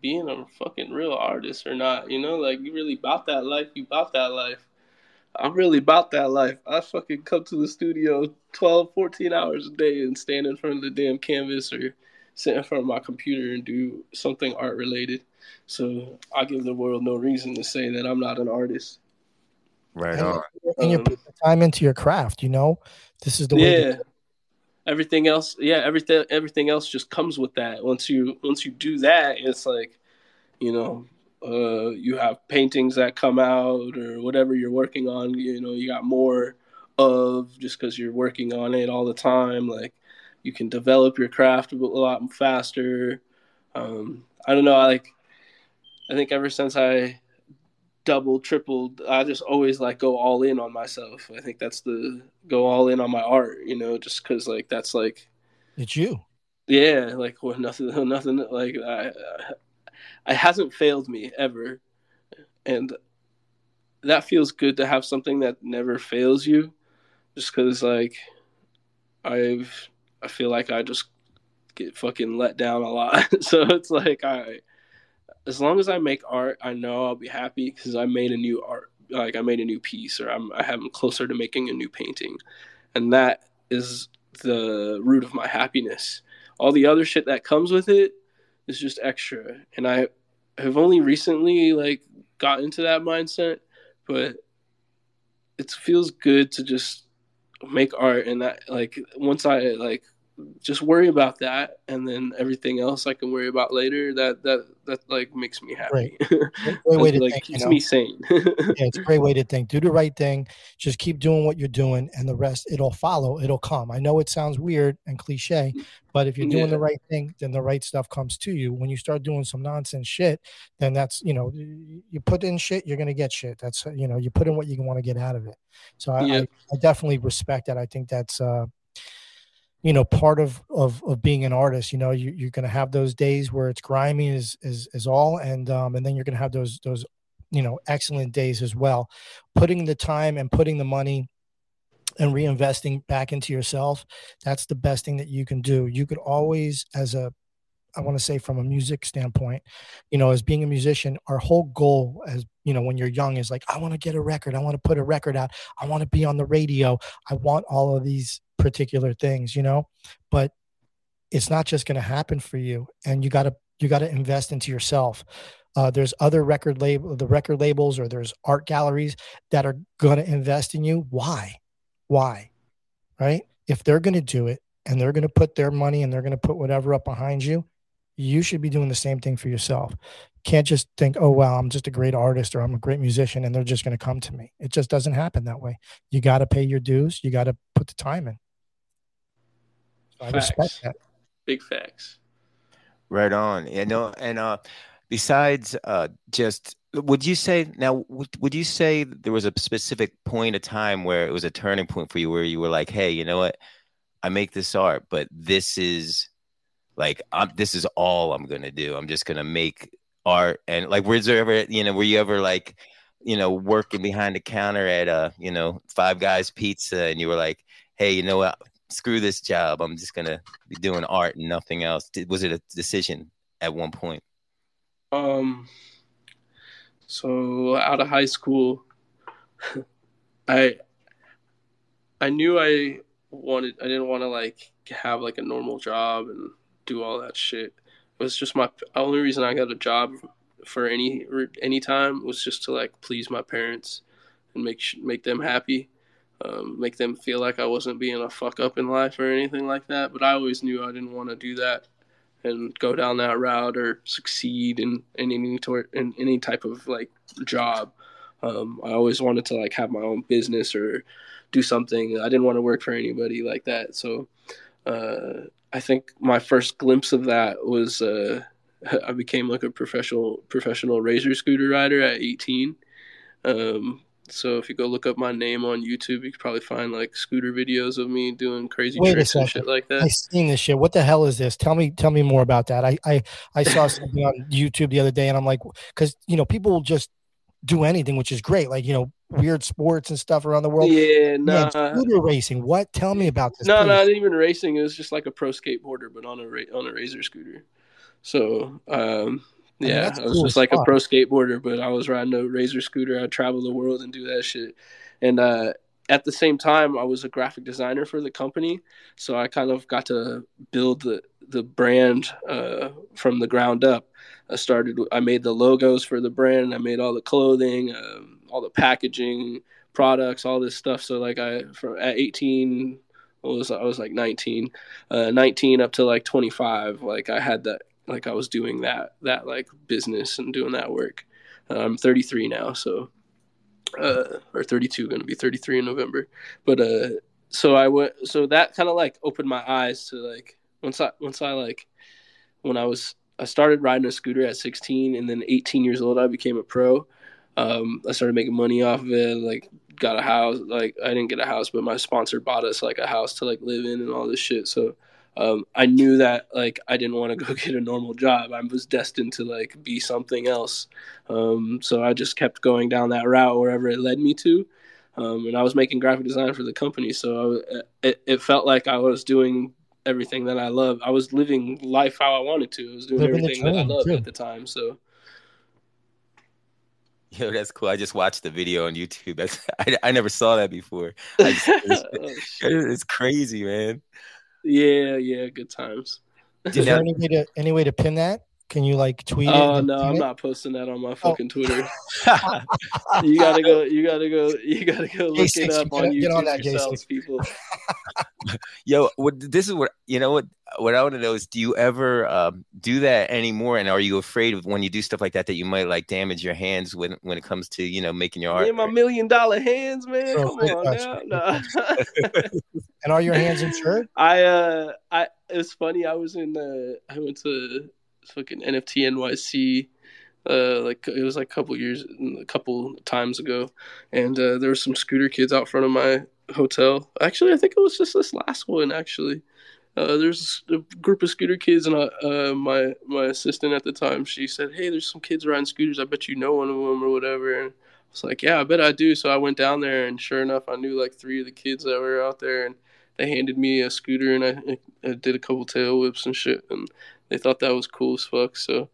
being a fucking real artist or not. You know, like you really about that life. You about that life. I'm really about that life. I fucking come to the studio 12, 14 hours a day and stand in front of the damn canvas or sit in front of my computer and do something art related. So I give the world no reason to say that I'm not an artist.
Right on.
And you um, put the time into your craft, you know? This is the way
Yeah. everything else, yeah, everything everything else just comes with that. Once you once you do that, it's like, you know, uh, you have paintings that come out or whatever you're working on, you know, you got more of just because you're working on it all the time. Like you can develop your craft a lot faster. Um, I don't know. I like. I think ever since I double, tripled, I just always like go all in on myself. I think that's the go all in on my art. You know, just because like that's like
it's you.
Yeah, like well, nothing, nothing like I, I, hasn't failed me ever, and that feels good to have something that never fails you just because like i've i feel like i just get fucking let down a lot. So it's like i as long as i make art i know i'll be happy because i made a new art like i made a new piece or i'm i am closer to making a new painting. And that is the root of my happiness. All the other shit that comes with it is just extra. And i have only recently like got into that mindset but it feels good to just make art and that like once i like just worry about that and then everything else i can worry about later that that that like makes me happy
Great way to
like
think, you
keeps
know?
me sane
yeah, it's a great way to think. Do the right thing. Just keep doing what you're doing, and the rest it'll follow. It'll come. I know it sounds weird and cliche, but if you're doing
Yeah.
the right thing, then the right stuff comes to you. When you start doing some nonsense shit, then that's you know you put in shit, you're gonna get shit. That's you know you put in what you want to get out of it. So I,
Yeah.
I, I definitely respect that. I think that's uh you know part of of of being an artist you know you, you're going to have those days where it's grimy as is is all and um and then you're going to have those those you know excellent days as well. Putting the time and putting the money and reinvesting back into yourself that's the best thing that you can do. You could always as a i want to say from a music standpoint you know as being a musician our whole goal as you know when you're young is like i want to get a record. I want to put a record out. I want to be on the radio. I want all of these particular things you know? But it's not just going to happen for you and you got to you got to invest into yourself. Uh, there's other record label the record labels or there's art galleries that are going to invest in you. Why? Why? Right? If they're going to do it and they're going to put their money and they're going to put whatever up behind you you should be doing the same thing for yourself. Can't just think oh wow i'm just a great artist or i'm a great musician and they're just going to come to me. It just doesn't happen that way. You got to pay your dues you got to put the time in so i respect that
big facts
Right on. You know, and uh besides uh just would you say now would, would you say there was a specific point of time where it was a turning point for you where you were like, "Hey, you know what? I make this art, but this is like I'm this is all I'm going to do. I'm just going to make art." And like was there ever, you know, were you ever like, you know, working behind the counter at uh, you know, Five Guys Pizza and you were like, "Hey, you know what? Screw this job. I'm just to be doing art and nothing else." Was it a decision at one point?
Um, so out of high school, I I knew I wanted. I didn't want to like have like a normal job and do all that shit. It was just my only reason I got a job for any any time was just to like please my parents and make make them happy, um, make them feel like I wasn't being a fuck up in life or anything like that. But I always knew I didn't want to do that and go down that route or succeed in, in any tor- in any type of like job. Um, I always wanted to like have my own business or do something. I didn't want to work for anybody like that. So uh, I think my first glimpse of that was uh, I became like a professional professional razor scooter rider at 18. Um, so if you go look up my name on YouTube, you could probably find like scooter videos of me doing crazy
Wait
tricks and shit like that.
I seen this shit. What the hell is this? Tell me, tell me more about that. I, I, I saw something on YouTube the other day, and I'm like, because you know, people will just do anything, which is great. Like you know, weird sports and stuff around the world.
Yeah,
Man,
nah.
scooter racing. What? Tell me about this.
No,
please.
not even racing. It was just like a pro skateboarder, but on a ra- on a razor scooter. So, um,
I mean,
yeah, I was
cool
just like a pro skateboarder, but I was riding a razor scooter. I'd travel the world and do that shit. And uh, at the same time, I was a graphic designer for the company, so I kind of got to build the the brand uh, from the ground up. I started. I made the logos for the brand. I made all the clothing, um, all the packaging, products, all this stuff. So like I, from at 18, I was I was like 19, uh, 19 up to like 25. Like I had that. Like I was doing that that like business and doing that work. I'm 33 now, so uh, or 32, going to be 33 in November. But uh, so I went. So that kind of like opened my eyes to like once I once I like when I was I started riding a scooter at 16, and then 18 years old I became a pro. Um, I started making money off of it. Like got a house. Like I didn't get a house, but my sponsor bought us like a house to like live in and all this shit. So um, I knew that like I didn't want to go get a normal job. I was destined to like be something else. Um, so I just kept going down that route wherever it led me to. Um, and I was making graphic design for the company, so I, it, it felt like I was doing everything that I love. I was living life how I wanted to. I was doing
Living
everything that I
dream,
loved
too.
at the time. So
Yo, that's cool. I just watched the video on YouTube. That's I, I never saw that before. I just, it's,
Oh,
it's crazy, man.
Yeah, yeah, good times.
Is there any way to any way to pin that? Can you like tweet?
Oh
and
no, I'm
it?
not posting that on my fucking Twitter. You gotta go. You gotta go. You gotta go look
J6,
it up
you
on
get- get on
YouTube
that, J6.
people.
Yo, what this is what you know what what I want to know is do you ever um, do that anymore and are you afraid of when you do stuff like that that you might like damage your hands when when it comes to you know making your art?
Me and my million dollar hands, man.
Bro,
Come on
touch.
now. Nah.
And are your hands insured?
I uh I it's funny. I was in uh I went to fucking NFT NYC uh like it was like a couple years a couple times ago and uh there were some scooter kids out front of my hotel. Actually, I think it was just this last one actually. Uh, there's a group of scooter kids, and uh, uh, my my assistant at the time, she said, "Hey, there's some kids riding scooters. I bet you know one of them or whatever." And I was like, "Yeah, I bet I do." So I went down there, and sure enough, I knew like three of the kids that were out there, and they handed me a scooter, and I, I did a couple tail whips and shit, and they thought that was cool as fuck. So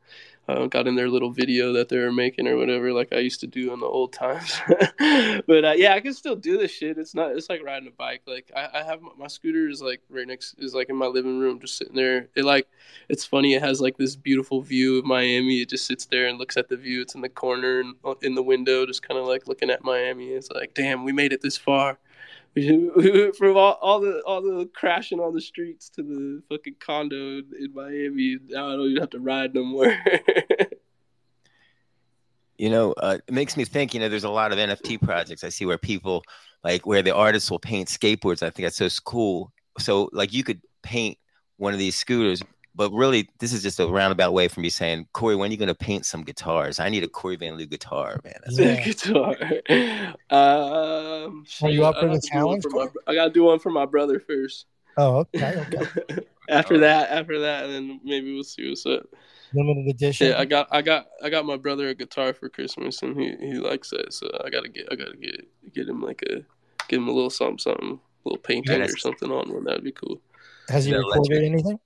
uh, got in their little video that they were making or whatever, like I used to do in the old times. but uh, yeah, I can still do this shit. It's not. It's like riding a bike. Like I, I have my, my scooter is like right next is like in my living room, just sitting there. It like it's funny. It has like this beautiful view of Miami. It just sits there and looks at the view. It's in the corner and uh, in the window, just kind of like looking at Miami. It's like, damn, we made it this far. From all, all the all the crashing on the streets to the fucking condo in Miami. Now I don't even have to ride no more.
You know, uh, it makes me think. You know, there's a lot of NFT projects I see where people like where the artists will paint skateboards. I think that's so cool. So like you could paint one of these scooters, but really this is just a roundabout way from me saying, Cory, when are you gonna paint some guitars? I need a Cory Van Lew guitar, man. That's
Yeah.
guitar. Um,
Are you up for the
have to do one
challenge,
for my- I gotta do one for my brother first.
Oh, okay, okay.
after that, after that, and then maybe we'll see what's up.
Limited edition.
Yeah, I got, I got, I got my brother a guitar for Christmas, and he, he likes it. So I gotta get, I gotta get, get him like a, give him a little something, something, a little painting or something on one. That'd be cool.
Has he
Yeah,
recorded
electric.
anything?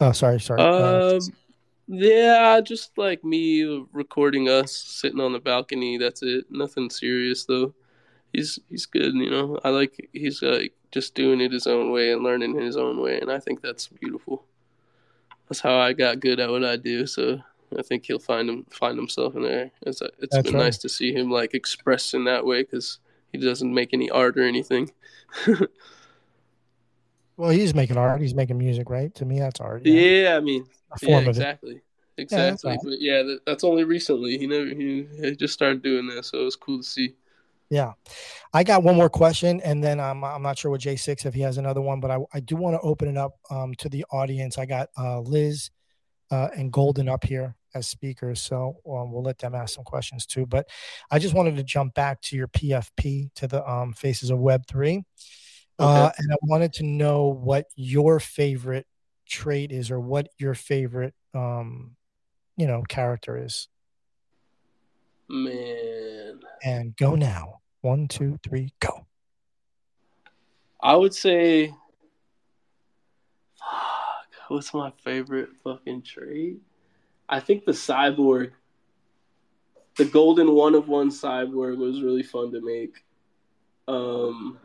Oh, sorry, sorry. Uh,
Um, yeah, just like me recording us sitting on the balcony. That's it. Nothing serious though. He's he's good, you know. I like he's like just doing it his own way and learning his own way, and I think that's beautiful. That's how I got good at what I do. So I think he'll find him find himself in there. It's it's
That's
been
right.
nice to see him like express in that way because he doesn't make any art or anything.
well, he's making art. He's making music, right? To me, that's art.
yeah, I mean, Yeah,
form of it.
exactly.
that's
Exactly.
fine.
but yeah, that, that's only recently. He never he, he just started doing that, so it was cool to see.
Yeah. I got one more question, and then I'm I'm not sure what J6 if he has another one, but I, I do want to open it up um, to the audience. I got uh, Liz uh, and Golden up here as speakers, so um, we'll let them ask some questions too. But I just wanted to jump back to your PFP to the um, Faces of Web three, uh, and I wanted to know what your favorite trait is, or what your favorite um, you know character is.
Man,
And go now. One, two, three, go.
I would say, fuck, what's my favorite fucking trait? I think the cyborg, the golden one of one cyborg was really fun to make. Um,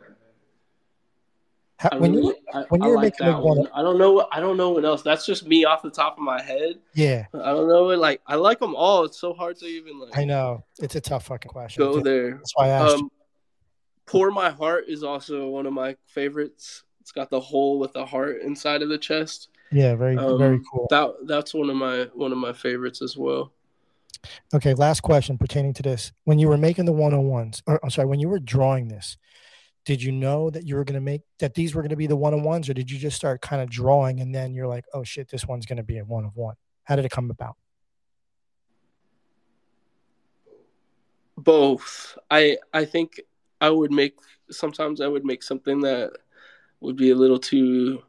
How,
I
when you
really, I,
when
I
you were
like
making
that
the one-
one. I don't know. what- I don't know what else. That's just me off the top of my head.
Yeah,
I don't know. What, Like I like them all. It's so hard to even like
I know. It's a tough fucking question.
go
too.
there.
That's why I asked. you.
Um, Pour My Heart is also one of my favorites. It's got the hole with the heart inside of the chest.
Yeah, very
Um,
very cool.
That that's one of my one of my favorites as well.
Okay, last question pertaining to this. When you were making the one on ones, or I'm sorry, when you were drawing this, did you know that you were going to make that these were going to be the one on ones, or did you just start kind of drawing and then you're like, oh shit, this one's going to be a one of one? How did it come about?
Both. I I think I would make sometimes I would make something that would be a little too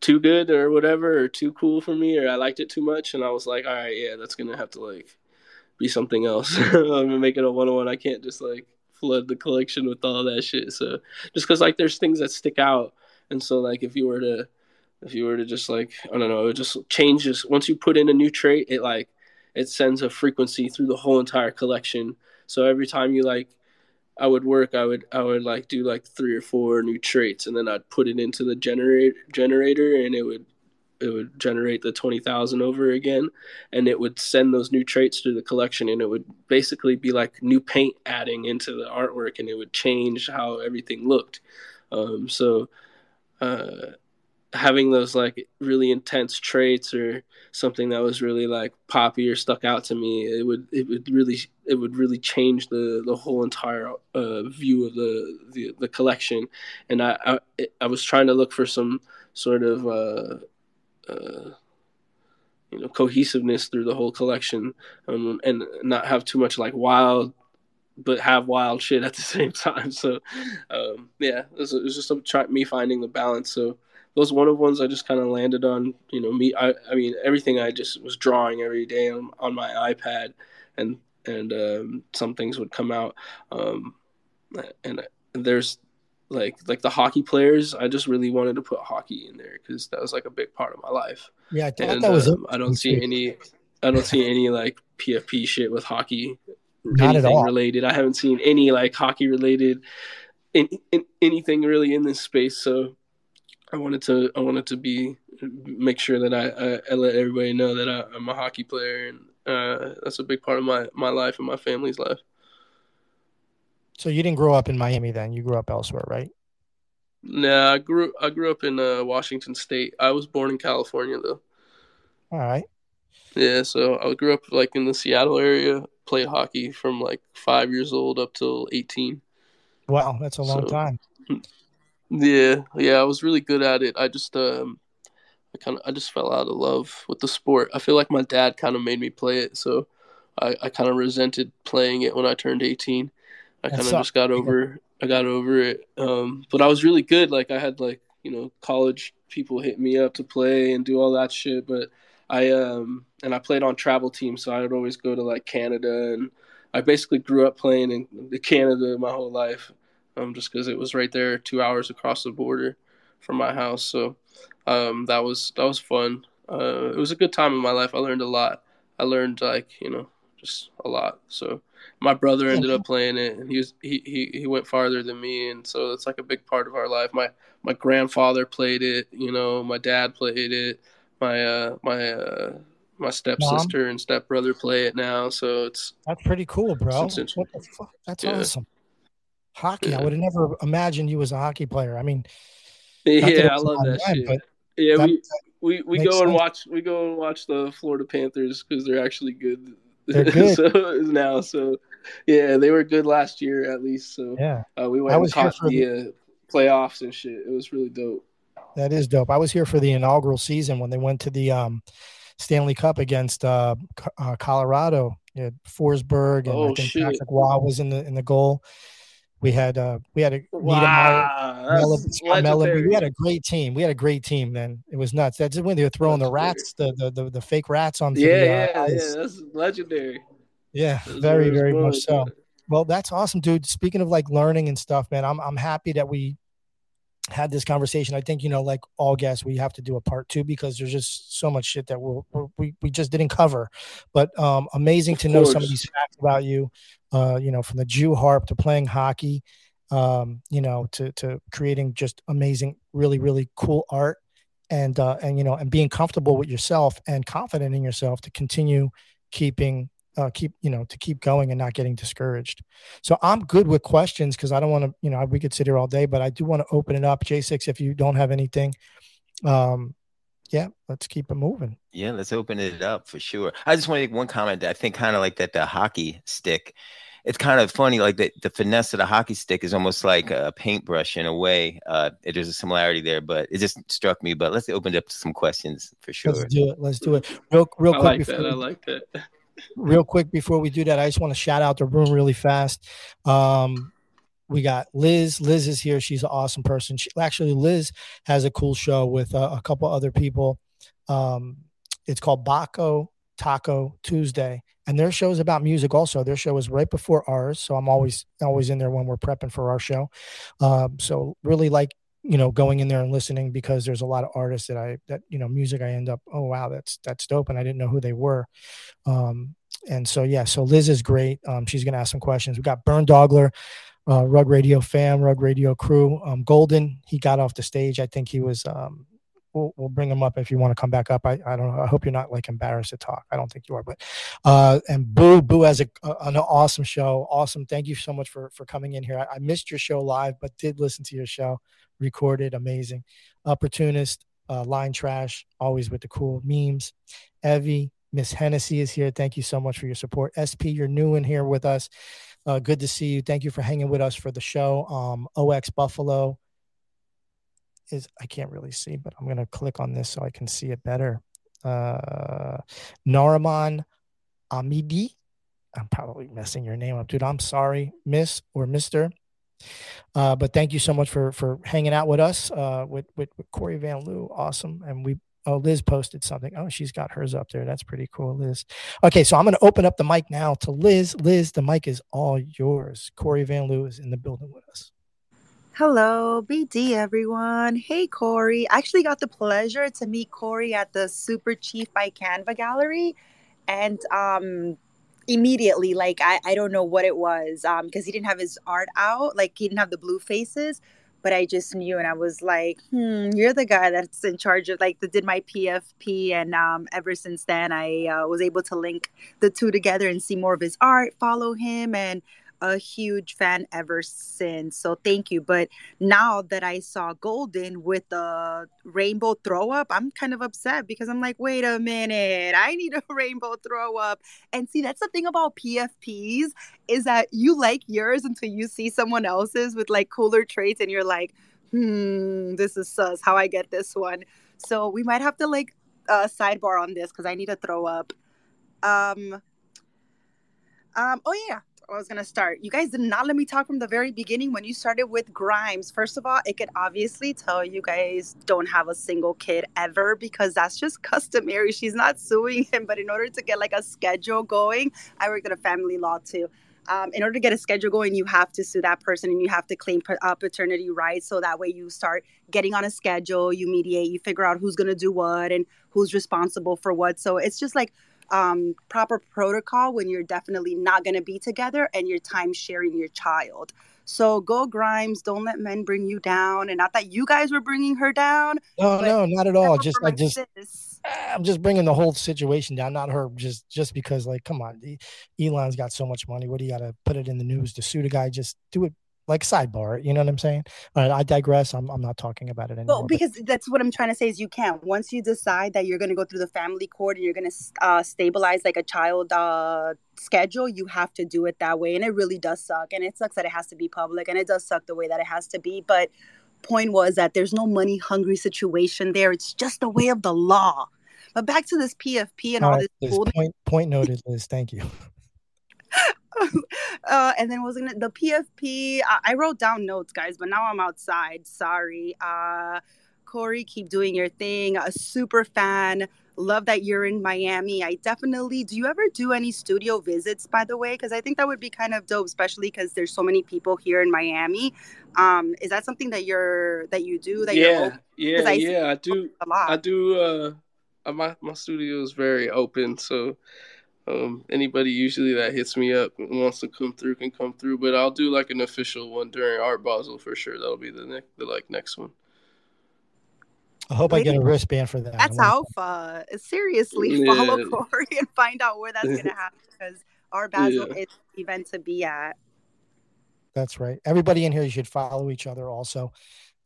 too good or whatever or too cool for me or I liked it too much and I was like, all right, yeah, that's gonna have to like be something else. I'm gonna make it a one on one. I can't just like flood the collection with all that shit. So just because like there's things that stick out, and so like if you were to if you were to just like I don't know, it just changes once you put in a new trait, it like it sends a frequency through the whole entire collection. So every time you like I would work, I would I would like do like three or four new traits, and then I'd put it into the generate generator, and it would it would generate the twenty thousand over again, and it would send those new traits to the collection, and it would basically be like new paint adding into the artwork, and it would change how everything looked. Um, so. Uh, having those like really intense traits or something that was really like poppy or stuck out to me it would it would really it would really change the the whole entire uh, view of the, the the collection and i i, I was trying to look for some sort of uh, uh, you know cohesiveness through the whole collection um, and not have too much like wild but have wild shit at the same time so um, yeah it was, it was just a, try, me finding the balance so those one of ones I just kind of landed on. You know, me. I, I mean, everything I just was drawing every day on, on my iPad, and and um, some things would come out. Um, and there's like like the hockey players. I just really wanted to put hockey in there because that was like a big part of my life.
Yeah, I thought
and,
that was.
Um, I don't see any. I don't see any like PFP shit with hockey.
Not at all.
related. I haven't seen any like hockey related in, in anything really in this space. So I wanted to I wanted to be make sure that I, I, I let everybody know that I, am a hockey player and uh, that's a big part of my my life and my family's life.
So you didn't grow up in Miami then? You grew up elsewhere, right?
Nah, I grew I grew up in uh, Washington State. I was born in California though.
All right.
Yeah, so I grew up like in the Seattle area. Played hockey from like five years old up till eighteen.
Wow, that's a long so, time.
Yeah, yeah, I was really good at it. I just um I kind of I just fell out of love with the sport. I feel like my dad kind of made me play it, so I, I kind of resented playing it when I turned 18. I kind of just got over I got over it. Um but I was really good. Like I had like, you know, college people hit me up to play and do all that shit, but I um and I played on travel teams, so I would always go to like Canada and I basically grew up playing in Canada my whole life um, just because it was right there, two hours across the border from my house. So um, that was that was fun. Uh, it was a good time in my life. I learned a lot. I learned like you know just a lot. So my brother ended up playing it, and he was he, he he went farther than me, and so it's like a big part of our life. My my grandfather played it. You know, my dad played it. My uh my uh my stepsister Mom? and stepbrother play it now. So it's
that's pretty cool, bro. What the fuck? That's yeah. awesome hockey. Yeah. I would have never imagined you as a hockey player. I mean,
yeah, I love that shit. But yeah, we we, we go and watch we go and watch the Florida Panthers because they're actually good.
They're good
so, now. So yeah, they were good last year at least. So
yeah,
uh, we went I was and caught the, the uh, playoffs and shit. It was really dope.
That is dope. I was here for the inaugural season when they went to the um, Stanley Cup against uh, uh, Colorado. Yeah, Forsberg and oh, I think shit. Patrick Roy was in the in the goal. We had uh we had a
wow,
we had a great team. We had a great team then. It was nuts. That's when they were throwing the rats, the, the the, the fake rats on.
Yeah, the, uh, yeah, yeah. That's legendary.
Yeah, very, very much so. Well, that's awesome, dude. Speaking of like learning and stuff, man, I'm I'm happy that we had this conversation. I think you know, like all guests, we have to do a part two because there's just so much shit that we'll, we we just didn't cover. But um, amazing of to know some of these facts about you uh, you know, from the Jew harp to playing hockey, um, you know, to to creating just amazing, really, really cool art, and uh, and you know, and being comfortable with yourself and confident in yourself to continue keeping uh, keep you know to keep going and not getting discouraged. So I'm good with questions because I don't want to you know we could sit here all day, but I do want to open it up. J6, if you don't have anything, um, yeah, let's keep it moving.
Yeah, let's open it up for sure. I just want to make one comment. I think kind of like that the hockey stick. It's kind of funny, like the, the finesse of the hockey stick is almost like a paintbrush in a way. Uh, there's a similarity there, but it just struck me. But let's open it up to some questions for sure.
Let's do it. Let's do it. Real, real
I
quick.
Like
before
that. I like that.
Real quick before we do that, I just want to shout out the room really fast. Um, we got Liz. Liz is here. She's an awesome person. She, actually, Liz has a cool show with uh, a couple other people. Um, it's called Baco Taco Tuesday, and their show is about music. Also, their show is right before ours, so I'm always always in there when we're prepping for our show. Um, so really like you know going in there and listening because there's a lot of artists that I that you know music I end up oh wow that's that's dope and I didn't know who they were. Um, and so yeah, so Liz is great. Um, she's gonna ask some questions. We got Burn Dogler uh, Rug Radio fam, Rug Radio crew. Um, Golden, he got off the stage. I think he was. Um, we'll, we'll bring him up if you want to come back up. I, I don't know. I hope you're not like embarrassed to talk. I don't think you are. But uh, and Boo Boo has a, a, an awesome show. Awesome. Thank you so much for for coming in here. I, I missed your show live, but did listen to your show recorded. Amazing. Opportunist, uh, line trash, always with the cool memes. Evie, Miss Hennessy is here. Thank you so much for your support. SP, you're new in here with us. Uh, good to see you. Thank you for hanging with us for the show. Um, OX Buffalo is, I can't really see, but I'm going to click on this so I can see it better. Uh, Nariman Amidi. I'm probably messing your name up, dude. I'm sorry, Miss or Mister. Uh, but thank you so much for for hanging out with us uh, with, with, with Cory Van Lew. Awesome, and we Oh, Liz posted something. Oh, she's got hers up there. That's pretty cool, Liz. Okay, so I'm going to open up the mic now to Liz. Liz, the mic is all yours. Cory Van Lew is in the building with us.
Hello, BD everyone. Hey, Cory. I actually got the pleasure to meet Cory at the Super Chief by Canva Gallery. And um, immediately, like, I, I don't know what it was Um, because um, he didn't have his art out. Like, he didn't have the blue faces but I just knew and I was like, hmm, you're the guy that's in charge of like that did my PFP. And um, ever since then, I uh, was able to link the two together and see more of his art, follow him, and a huge fan ever since. So thank you. But now that I saw Golden with the rainbow throw up, I'm kind of upset because I'm like, wait a minute, I need a rainbow throw up. And see, that's the thing about PFPs is that you like yours until you see someone else's with like cooler traits and you're like, hmm, this is sus how I get this one. So we might have to like uh, sidebar on this because I need to throw up. Um, um, oh yeah, I was gonna start. You guys did not let me talk from the very beginning when you started with Grimes. First of all, it could obviously tell you guys don't have a single kid ever because that's just customary. She's not suing him, but in order to get like a schedule going, I worked at a family law too. Um, in order to get a schedule going, you have to sue that person and you have to claim uh, paternity rights. So that way you start getting on a schedule, you mediate, you figure out who's going to do what and who's responsible for what. So it's just like um, proper protocol when you're definitely not going to be together and you're time sharing your child. So go Grimes, don't let men bring you down. And not that you guys were bringing her down.
No, no, not at all. Just like just I'm just bringing the whole situation down, not her. Just just because, like, come on, Elon's got so much money. What do you got to put it in the news to sue the guy? Just do it like sidebar. You know what I'm saying? I digress. I'm, I'm not talking about it anymore.
Well, because but. that's what I'm trying to say is you can't. Once you decide that you're going to go through the family court and you're going to uh, stabilize like a child uh, schedule, you have to do it that way. And it really does suck. And it sucks that it has to be public. And it does suck the way that it has to be. But point was that there's no money hungry situation there. It's just the way of the law. But back to this PFP and all, all right, this
point, point noted, Liz. Thank you.
uh, and then was gonna the PFP. I, I, wrote down notes, guys, but now I'm outside. Sorry. Uh, Cory, keep doing your thing. A super fan. Love that you're in Miami. I definitely. Do you ever do any studio visits, by the way? Because I think that would be kind of dope, especially because there's so many people here in Miami. Um, is that something that you're that you do? That
yeah, yeah, I yeah. I do. I do. Uh, my my studio is very open, so um, anybody usually that hits me up and wants to come through can come through, but I'll do like an official one during Art Basel for sure. That'll be the next, the like next one.
I hope Wait, I get a wristband for that.
That's alpha. Seriously, yeah. follow Cory and find out where that's gonna happen because Art Basel yeah. is the event to be at.
That's right. Everybody in here, you should follow each other. Also,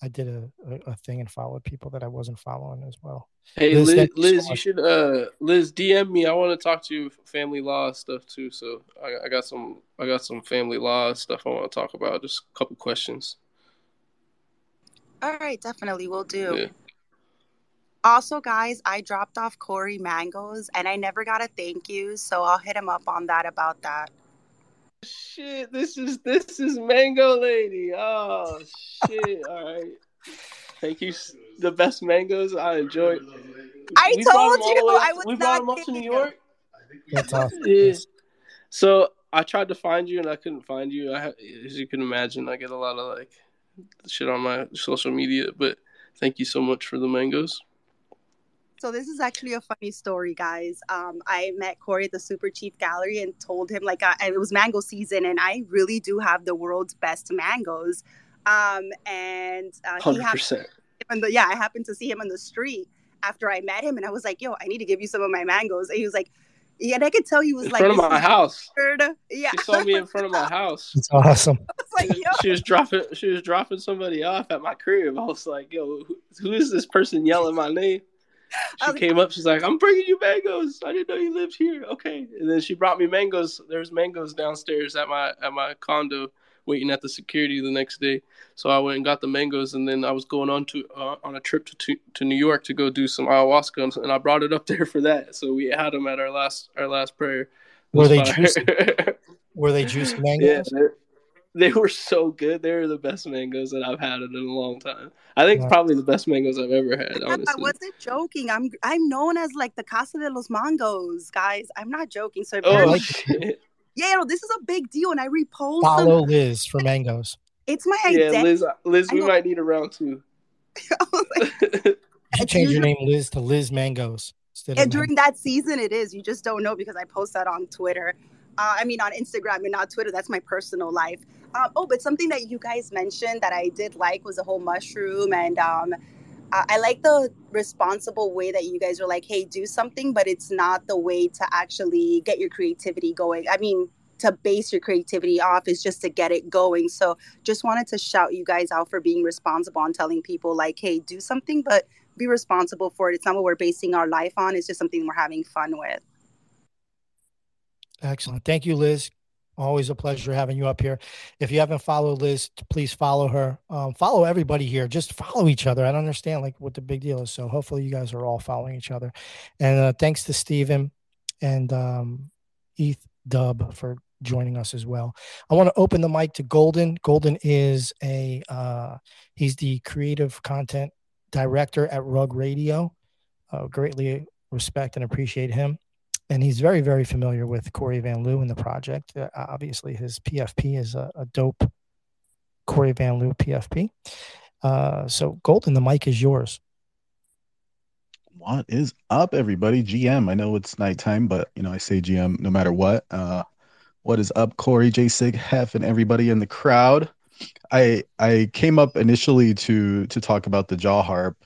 I did a, a, a thing and followed people that I wasn't following as well.
Hey Liz, Liz, Liz you should uh Liz DM me. I want to talk to you family law stuff too. So I, I got some I got some family law stuff I want to talk about. Just a couple questions.
All right, definitely we'll do. Yeah. Also, guys, I dropped off Cory mangoes and I never got a thank you, so I'll hit him up on that about that.
Shit! This is this is Mango Lady. Oh shit! All right. Thank you. The best mangoes. I enjoyed.
I
We
told you
the way-
I was
We brought them
not
up to New. York.
That's awesome.
Yeah. So I tried to find you and I couldn't find you. I, as you can imagine, I get a lot of like shit on my social media. But thank you so much for the mangoes.
So this is actually a funny story, guys. Um, I met Cory at the Super Chief Gallery and told him like uh, it was mango season, and I really do have the world's best mangoes. Um, and uh, he
Hundred
happened,
percent.
and the, yeah, I happened to see him on the street after I met him, and I was like, "Yo, I need to give you some of my mangoes." And he was like, "Yeah," and I could tell he was
In
like,
front of my house.
weird." Yeah,
She saw me in front of my house.
It's awesome.
I was like, "Yo."
She was dropping. She was dropping somebody off at my crib. I was like, "Yo, who, who is this person yelling my name?"
I
She
was-
came up. She's like, "I'm bringing you mangoes. I didn't know you lived here." Okay, and then she brought me mangoes. There's mangoes downstairs at my at my condo, waiting at the security the next day. So I went and got the mangoes, and then I was going on to uh, on a trip to, to to New York to go do some ayahuasca, and- and I brought it up there for that. So we had them at our last our last prayer.
Were they
fire.
juicy? Were they juicy
yeah,
mangoes?
they're- they were so good. They were the best mangoes that I've had in a long time. I think
Wow.
probably the best mangoes I've ever had.
I
Honestly,
wasn't joking. I'm I'm known as like the Casa de los Mangos, guys. I'm not joking. So
oh,
oh
shit!
yeah, no, this is a big deal, and I repost them.
Follow Liz for mangoes.
It's my
Yeah,
identity.
Liz, uh, Liz, we might need a round two.
Like,
You change your name Liz to Liz Mangoes.
And during that season, it is. You just don't know because I post that on Twitter. Uh, I mean, on Instagram and not Twitter. That's my personal life. Um, oh, but something that you guys mentioned that I did like was the whole mushroom, and um, I I like the responsible way that you guys were like, "Hey, do something," but it's not the way to actually get your creativity going. I mean, to base your creativity off is just to get it going. So, just wanted to shout you guys out for being responsible and telling people like, "Hey, do something," but be responsible for it. It's not what we're basing our life on. It's just something we're having fun with.
Excellent. Thank you, Liz. Always a pleasure having you up here. If you haven't followed Liz, please follow her. Um, follow everybody here. Just follow each other. I don't understand like what the big deal is. So hopefully you guys are all following each other. And uh, thanks to Stephen and um, Eth Dub for joining us as well. I want to open the mic to Golden. Golden is a uh, he's the creative content director at Rug Radio. Uh, greatly respect and appreciate him and he's very very familiar with Cory Van Lew and the project. Uh, obviously, his PFP is a, a dope Cory Van Lew PFP. Uh, so, Golden, the mic is yours.
What is up, everybody? GM. I know it's nighttime, but you know I say GM no matter what. Uh, what is up, Cory, J Sig, Hef, and everybody in the crowd? I I came up initially to to talk about the jaw harp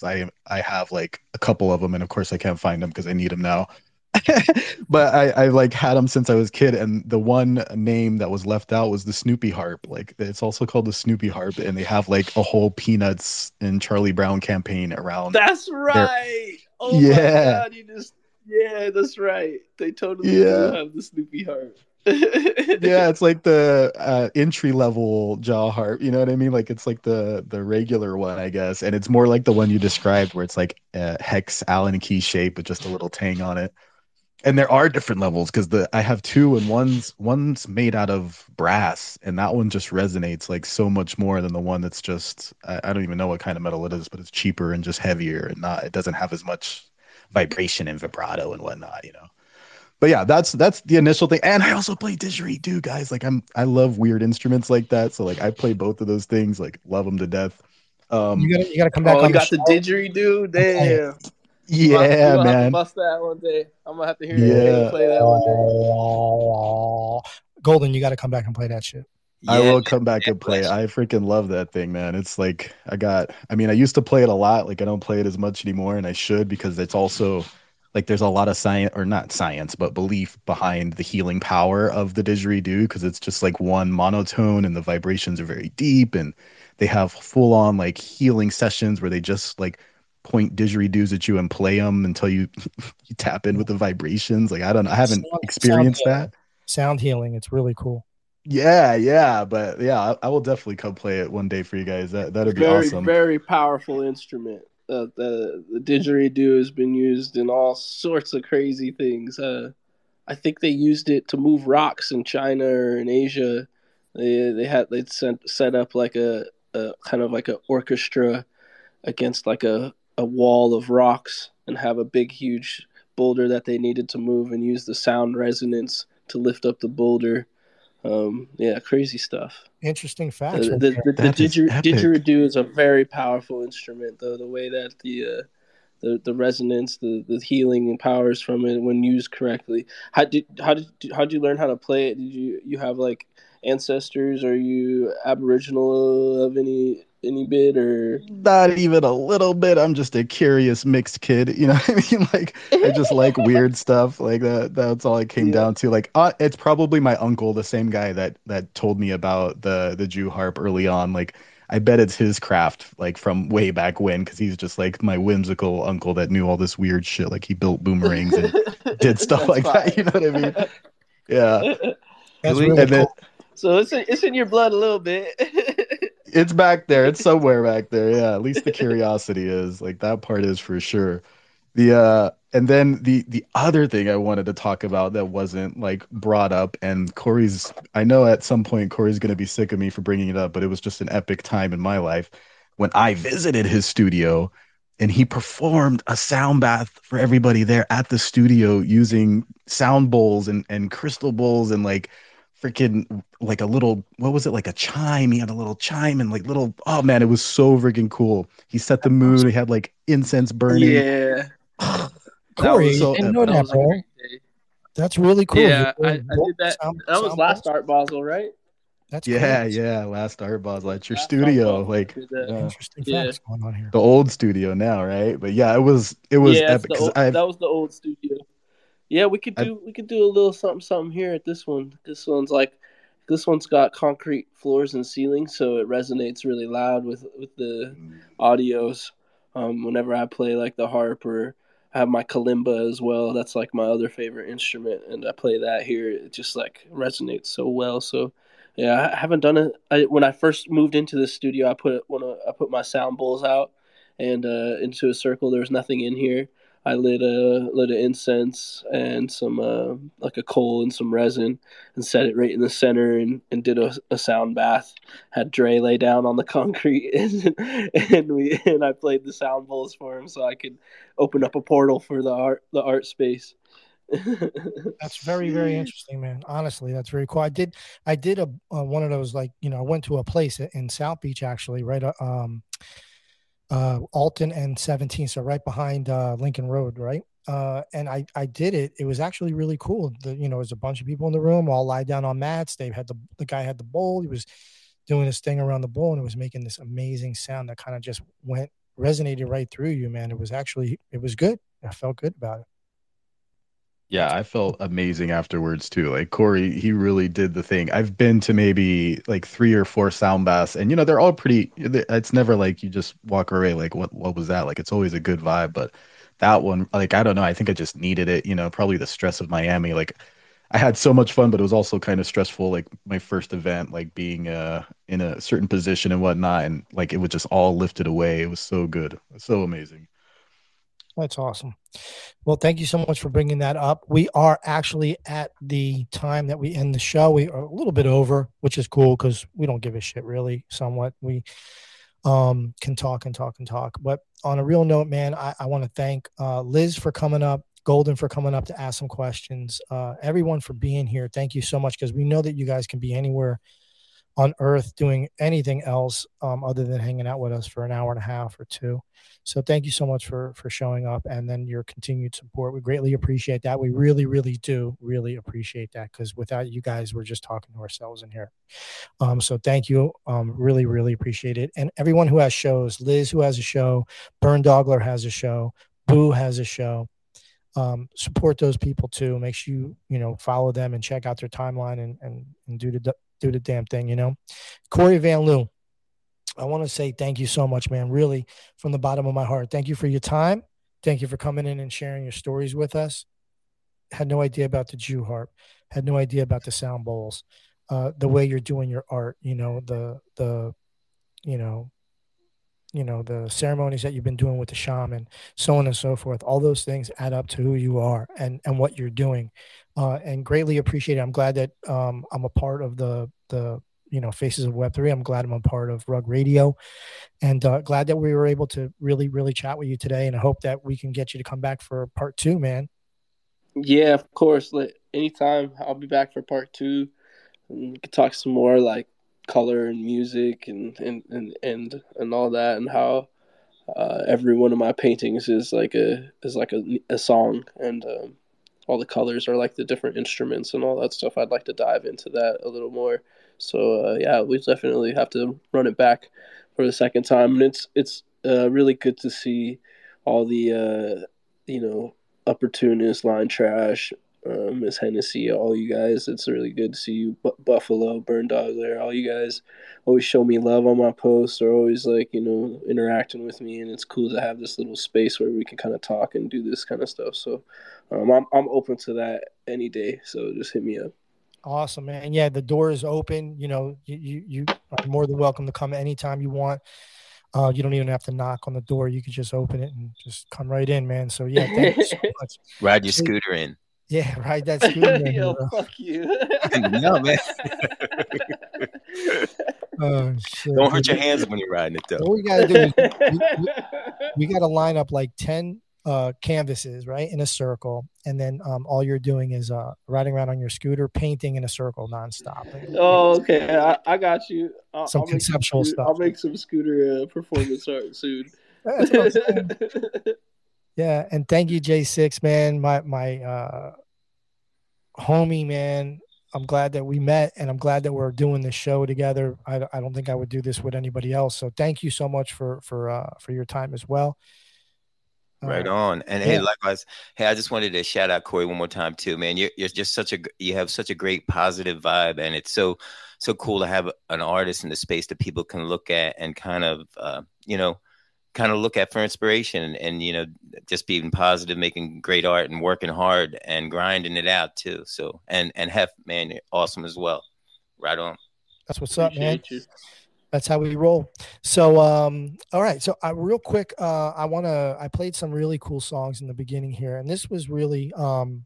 because I I have like a couple of them, and of course I can't find them because I need them now. but I I like had them since I was a kid, and the one name that was left out was the Snoopy harp. Like it's also called the Snoopy harp, and they have like a whole Peanuts and Charlie Brown campaign around.
That's right. Oh
Yeah.
my god, you just yeah, that's right. They totally
Yeah.
do have the Snoopy heart.
Yeah, it's like the uh, entry level jaw harp. You know what I mean? Like it's like the the regular one, I guess, and it's more like the one you described, where it's like a hex Allen key shape with just a little tang on it. And there are different levels because the I have two, and one's one's made out of brass, and that one just resonates like so much more than the one that's just I, I don't even know what kind of metal it is, but it's cheaper and just heavier, and not it doesn't have as much vibration and vibrato and whatnot, you know but yeah, that's that's the initial thing. And I also play didgeridoo, guys. Like I'm I love weird instruments like that. So like I play both of those things, like love them to death. Um
You gotta you gotta come back
oh,
on
you
the
got the
show.
didgeridoo? Damn.
yeah,
We'll have- we'll have to
man.
bust that one day. I'm gonna have to hear
Yeah.
you play that one day.
Golden, you got to come back and play that shit.
I will come back and play. it. I freaking love that thing, man. It's like I got I mean, I used to play it a lot. Like I don't play it as much anymore, and I should because it's also like there's a lot of science or not science, but belief behind the healing power of the didgeridoo because it's just like one monotone and the vibrations are very deep and they have full on like healing sessions where they just like point didgeridoos at you and play them until you you tap in with the vibrations. Like I don't know, I haven't
Sound-
experienced
sound
that.
Sound healing. It's really cool.
Yeah, yeah, but yeah, I, I will definitely come play it one day for you guys. That that'd be
Very,
awesome.
very powerful instrument. Uh, the the didgeridoo has been used in all sorts of crazy things. Uh, I think they used it to move rocks in China or in Asia. They they had they set set up like a, a kind of like an orchestra against like a, a wall of rocks and have a big huge boulder that they needed to move and use the sound resonance to lift up the boulder. Um, yeah, crazy stuff.
Interesting facts.
The,
right
the,
there.
the, the didger- didgeridoo is a very powerful instrument, though. The way that the uh, the the resonance, the the healing and powers from it when used correctly. How did how did how did you learn how to play it? Did you you have like ancestors? Are you Aboriginal of any any bit or?
Not even a little bit. I'm just a curious mixed kid. You know what I mean? Like I just like weird stuff. Like that. That's all it came
Yeah.
down to. Like uh, it's probably my uncle, the same guy that that told me about the the Jew harp early on. Like I bet it's his craft, like from way back when, because he's just like my whimsical uncle that knew all this weird shit. Like he built boomerangs and did stuff
That's
like that. You know what I mean? Yeah.
That's really
And then
so it's in, it's in your blood a little bit.
It's back there. It's somewhere back there. Yeah, at least the curiosity is like that part is for sure. The uh and then the the other thing I wanted to talk about that wasn't like brought up and Cory's I know at some point Cory's going to be sick of me for bringing it up, but it was just an epic time in my life when I visited his studio and he performed a sound bath for everybody there at the studio using sound bowls and and crystal bowls and like freaking like a little what was it like a chime he had a little chime and like little oh man it was so freaking cool he set the mood he had like incense burning
yeah,
Cory,
was so
didn't know
epic.
that,
was
bro. That's really cool.
Yeah, I, I did that.
sound-
that was last
bowls?
Art Basel, right?
That's
yeah
crazy.
yeah last art basel at your
Last
studio like
did that.
yeah.
Interesting
Yeah.
facts going on here.
the old studio now right but yeah it was it was
yeah,
epic
the
'cause
old-
I
that was the old studio. Yeah, we could
I-
do we could do a little something something here at this one. This one's like this one's got concrete floors and ceilings, so it resonates really loud with with the audios. Um, whenever I play like the harp or I have my kalimba as well. That's like my other favorite instrument, and I play that here. It just like resonates so well. So yeah, I haven't done it. I, when I first moved into the studio, I put when I put my sound bowls out and uh, into a circle. There was nothing in here. I lit a lit an incense and some uh, like a coal and some resin and set it right in the center and, and did a, a sound bath. Had Dre lay down on the concrete and, and we and I played the sound bowls for him so I could open up a portal for the art the art space.
That's very, very interesting, man. Honestly, that's very cool. I did, I did a uh, one of those like you know I went to a place in South Beach actually, right, uh, um, uh, Alton and 17, so right behind uh, Lincoln Road, right. Uh, and I, I did it. It was actually really cool. The, you know, there's a bunch of people in the room, all lie down on mats. They had the the guy had the bowl. He was doing his thing around the bowl, and it was making this amazing sound that kind of just went resonated right through you, man. It was actually it was good. I felt good about it.
Yeah, I felt amazing afterwards too. Like Cory, he really did the thing. I've been to maybe like three or four sound baths, and you know they're all pretty. It's never like you just walk away like what what was that? Like it's always a good vibe, but that one, like I don't know. I think I just needed it. You know, probably the stress of Miami. Like I had so much fun, but it was also kind of stressful. Like my first event, like being uh in a certain position and whatnot, and like it was just all lifted away. It was so good, so amazing.
That's awesome. Well, thank you so much for bringing that up. We are actually at the time that we end the show. We are a little bit over, which is cool because we don't give a shit really. Somewhat, we um, can talk and talk and talk. But on a real note, man, I, I want to thank uh, Liz for coming up, Golden for coming up to ask some questions, uh, everyone for being here. Thank you so much because we know that you guys can be anywhere on earth doing anything else um, other than hanging out with us for an hour and a half or two. So thank you so much for for showing up and then your continued support. We greatly appreciate that. We really, really do really appreciate that because without you guys, we're just talking to ourselves in here. Um, so thank you. Um, really, really appreciate it. And everyone who has shows, Liz who has a show, Burn Dogler has a show, Boo has a show. Um, support those people too. Make sure you you know follow them and check out their timeline and and, and do the do the damn thing. You know, Cory Van Lew. I want to say thank you so much, man. Really, from the bottom of my heart. Thank you for your time. Thank you for coming in and sharing your stories with us. Had no idea about the Jew harp. Had no idea about the sound bowls. Uh, the way you're doing your art, you know, the the, you know, you know the ceremonies that you've been doing with the shaman so on and so forth all those things add up to who you are and and what you're doing uh, and greatly appreciate it. I'm glad that um, i'm a part of the the you know faces of web3 i'm glad i'm a part of rug radio. And uh, glad that we were able to really really chat with you today and i hope that we can get you to come back for part two man.
Yeah, of course. Anytime, I'll be back for part two. We could talk some more like color and music and and and and, and all that, and how uh, every one of my paintings is like a is like a, a song, and um, all the colors are like the different instruments and all that stuff. I'd like to dive into that a little more. So uh, yeah, we definitely have to run it back for the second time, and it's it's uh, really good to see all the uh, you know opportunist line trash um, Miss Hennessy, all you guys. It's really good to see you, Bu- Buffalo, Burn Dog there. All you guys always show me love on my posts, or always like you know interacting with me, and it's cool to have this little space where we can kind of talk and do this kind of stuff. So um, I'm I'm open to that any day. So just hit me up.
Awesome, man. Yeah, the door is open. You know, you you, you are more than welcome to come anytime you want. Uh, you don't even have to knock on the door. You could just open it and just come right in, man. So yeah, thank you so much.
Ride your scooter in.
Yeah, right. That's good. man,
Yo,
bro.
fuck you.
no, man.
Oh, shit.
Don't hurt your hands when you're riding it, though.
What we gotta do is we, we, we gotta line up like ten uh canvases, right, in a circle, and then um all you're doing is uh riding around on your scooter, painting in a circle nonstop. Like,
Oh, okay. I, I got you. I'll,
Some
I'll make
conceptual
scooter-
stuff.
I'll make some scooter uh, performance art soon.
Yeah, and thank you, J6, man, my my uh homie, man. I'm glad that we met, and I'm glad that we're doing this show together. I, I don't think I would do this with anybody else. So thank you so much for for uh, for your time as well.
Right
Uh,
on. And hey, likewise. Hey, I just wanted to shout out Cory one more time too, man. You're you're just such a you have such a great positive vibe, and it's so so cool to have an artist in the space that people can look at and kind of uh, you know kind of look at for inspiration and, and you know just being positive, making great art and working hard and grinding it out too. So and and Hef, man, you're awesome as well. Right on.
That's what's up, man.
You.
That's how we roll. So, um, all right. So, uh, real quick, uh, I want to. I played some really cool songs in the beginning here, and this was really um,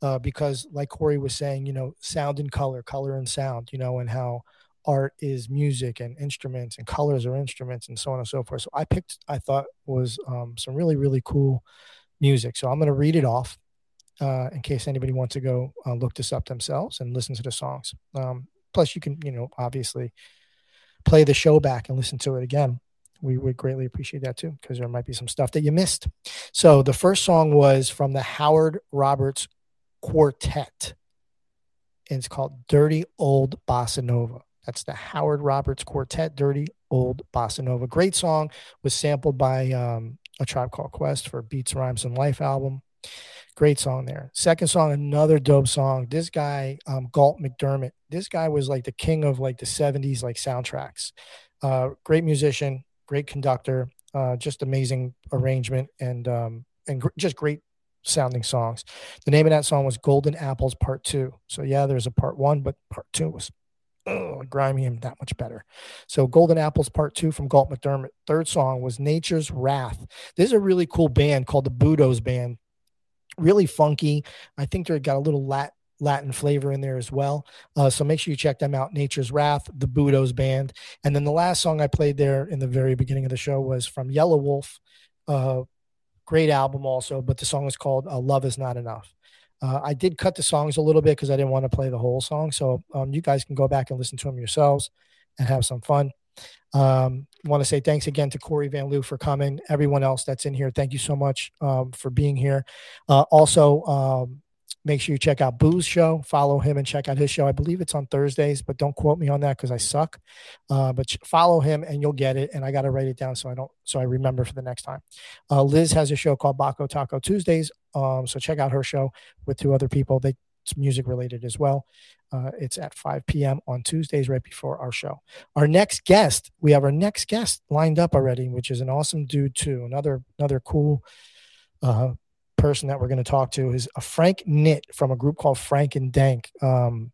uh, because, like Cory was saying, you know, sound and color, color and sound, you know, and how art is music and instruments and colors are instruments and so on and so forth. So, I picked, I thought was um, some really, really cool music. So, I'm going to read it off uh, in case anybody wants to go uh, look this up themselves and listen to the songs. Um, plus, you can, you know, obviously play the show back and listen to it again. We would greatly appreciate that too, because there might be some stuff that you missed. So the first song was from the Howard Roberts Quartet. And it's called Dirty Old Bossa Nova. That's the Howard Roberts Quartet, Dirty Old Bossa Nova. Great song, was sampled by um, a Tribe Called Quest for Beats, Rhymes, and Life album. Great song there. Second song, another dope song. This guy, um, Galt MacDermot, this guy was like the king of like the 70s like soundtracks. Uh, great musician, great conductor, uh, just amazing arrangement and um, and gr- just great sounding songs. The name of that song was Golden Apples Part Two. So yeah, there's a part one, but part two was oh, grimy and that much better. So Golden Apples Part Two from Galt MacDermot. Third song was Nature's Wrath. This is a really cool band called the Budos Band. Really funky. I think they got a little Lat- Latin flavor in there as well. Uh, so make sure you check them out. Nature's Wrath, the Budos Band. And then the last song I played there in the very beginning of the show was from Yellow Wolf. Uh, great album also, but the song is called uh, Love Is Not Enough. Uh, I did cut the songs a little bit because I didn't want to play the whole song. So um, you guys can go back and listen to them yourselves and have some fun. Um, want to say thanks again to Cory Van Lew for coming. Everyone else that's in here, thank you so much um, for being here. Uh, also, um, make sure you check out Boo's show. Follow him and check out his show. I believe it's on Thursdays, but don't quote me on that because I suck. Uh, but follow him and you'll get it. And I got to write it down so I don't so I remember for the next time. Uh, Liz has a show called Baco Taco Tuesdays. Um, so check out her show with two other people. They it's music related as well. Uh, it's at 5 p.m. on Tuesdays, right before our show. Our next guest, we have our next guest lined up already, which is an awesome dude too. Another another cool uh, person that we're going to talk to is a Frank Nitt from a group called Frank and Dank um,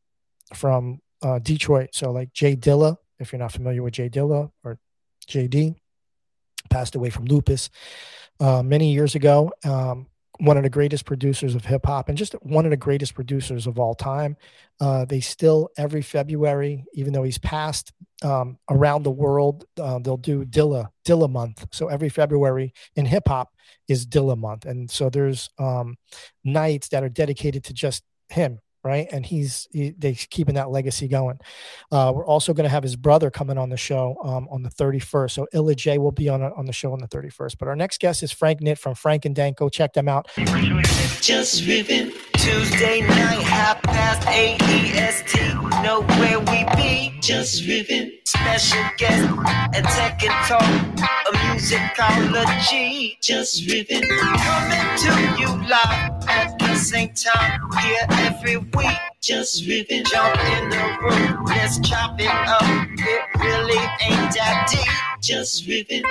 from uh, Detroit. So like Jay Dilla, if you're not familiar with Jay Dilla or JD, passed away from lupus uh, many years ago. Um, one of the greatest producers of hip hop and just one of the greatest producers of all time. Uh, they still every February, even though he's passed um, around the world, uh, they'll do Dilla Dilla month. So every February in hip hop is Dilla month, and so there's um, nights that are dedicated to just him right? And he's he, they keeping that legacy going. Uh, we're also going to have his brother coming on the show um, on the 31st. So Illa J will be on on the show on the 31st. But our next guest is Frank Nitt from Frank and Danko. Check them out.
Just Riffin. Tuesday night, half past eight EST. Know where we be. Just Riffin. Special guest and tech and talk. A musicology. Just Riffin. Coming to you live same time. Here every week. Just Riffin. Jump in the room. Let's chop it up. It really ain't that deep. Just Riffin.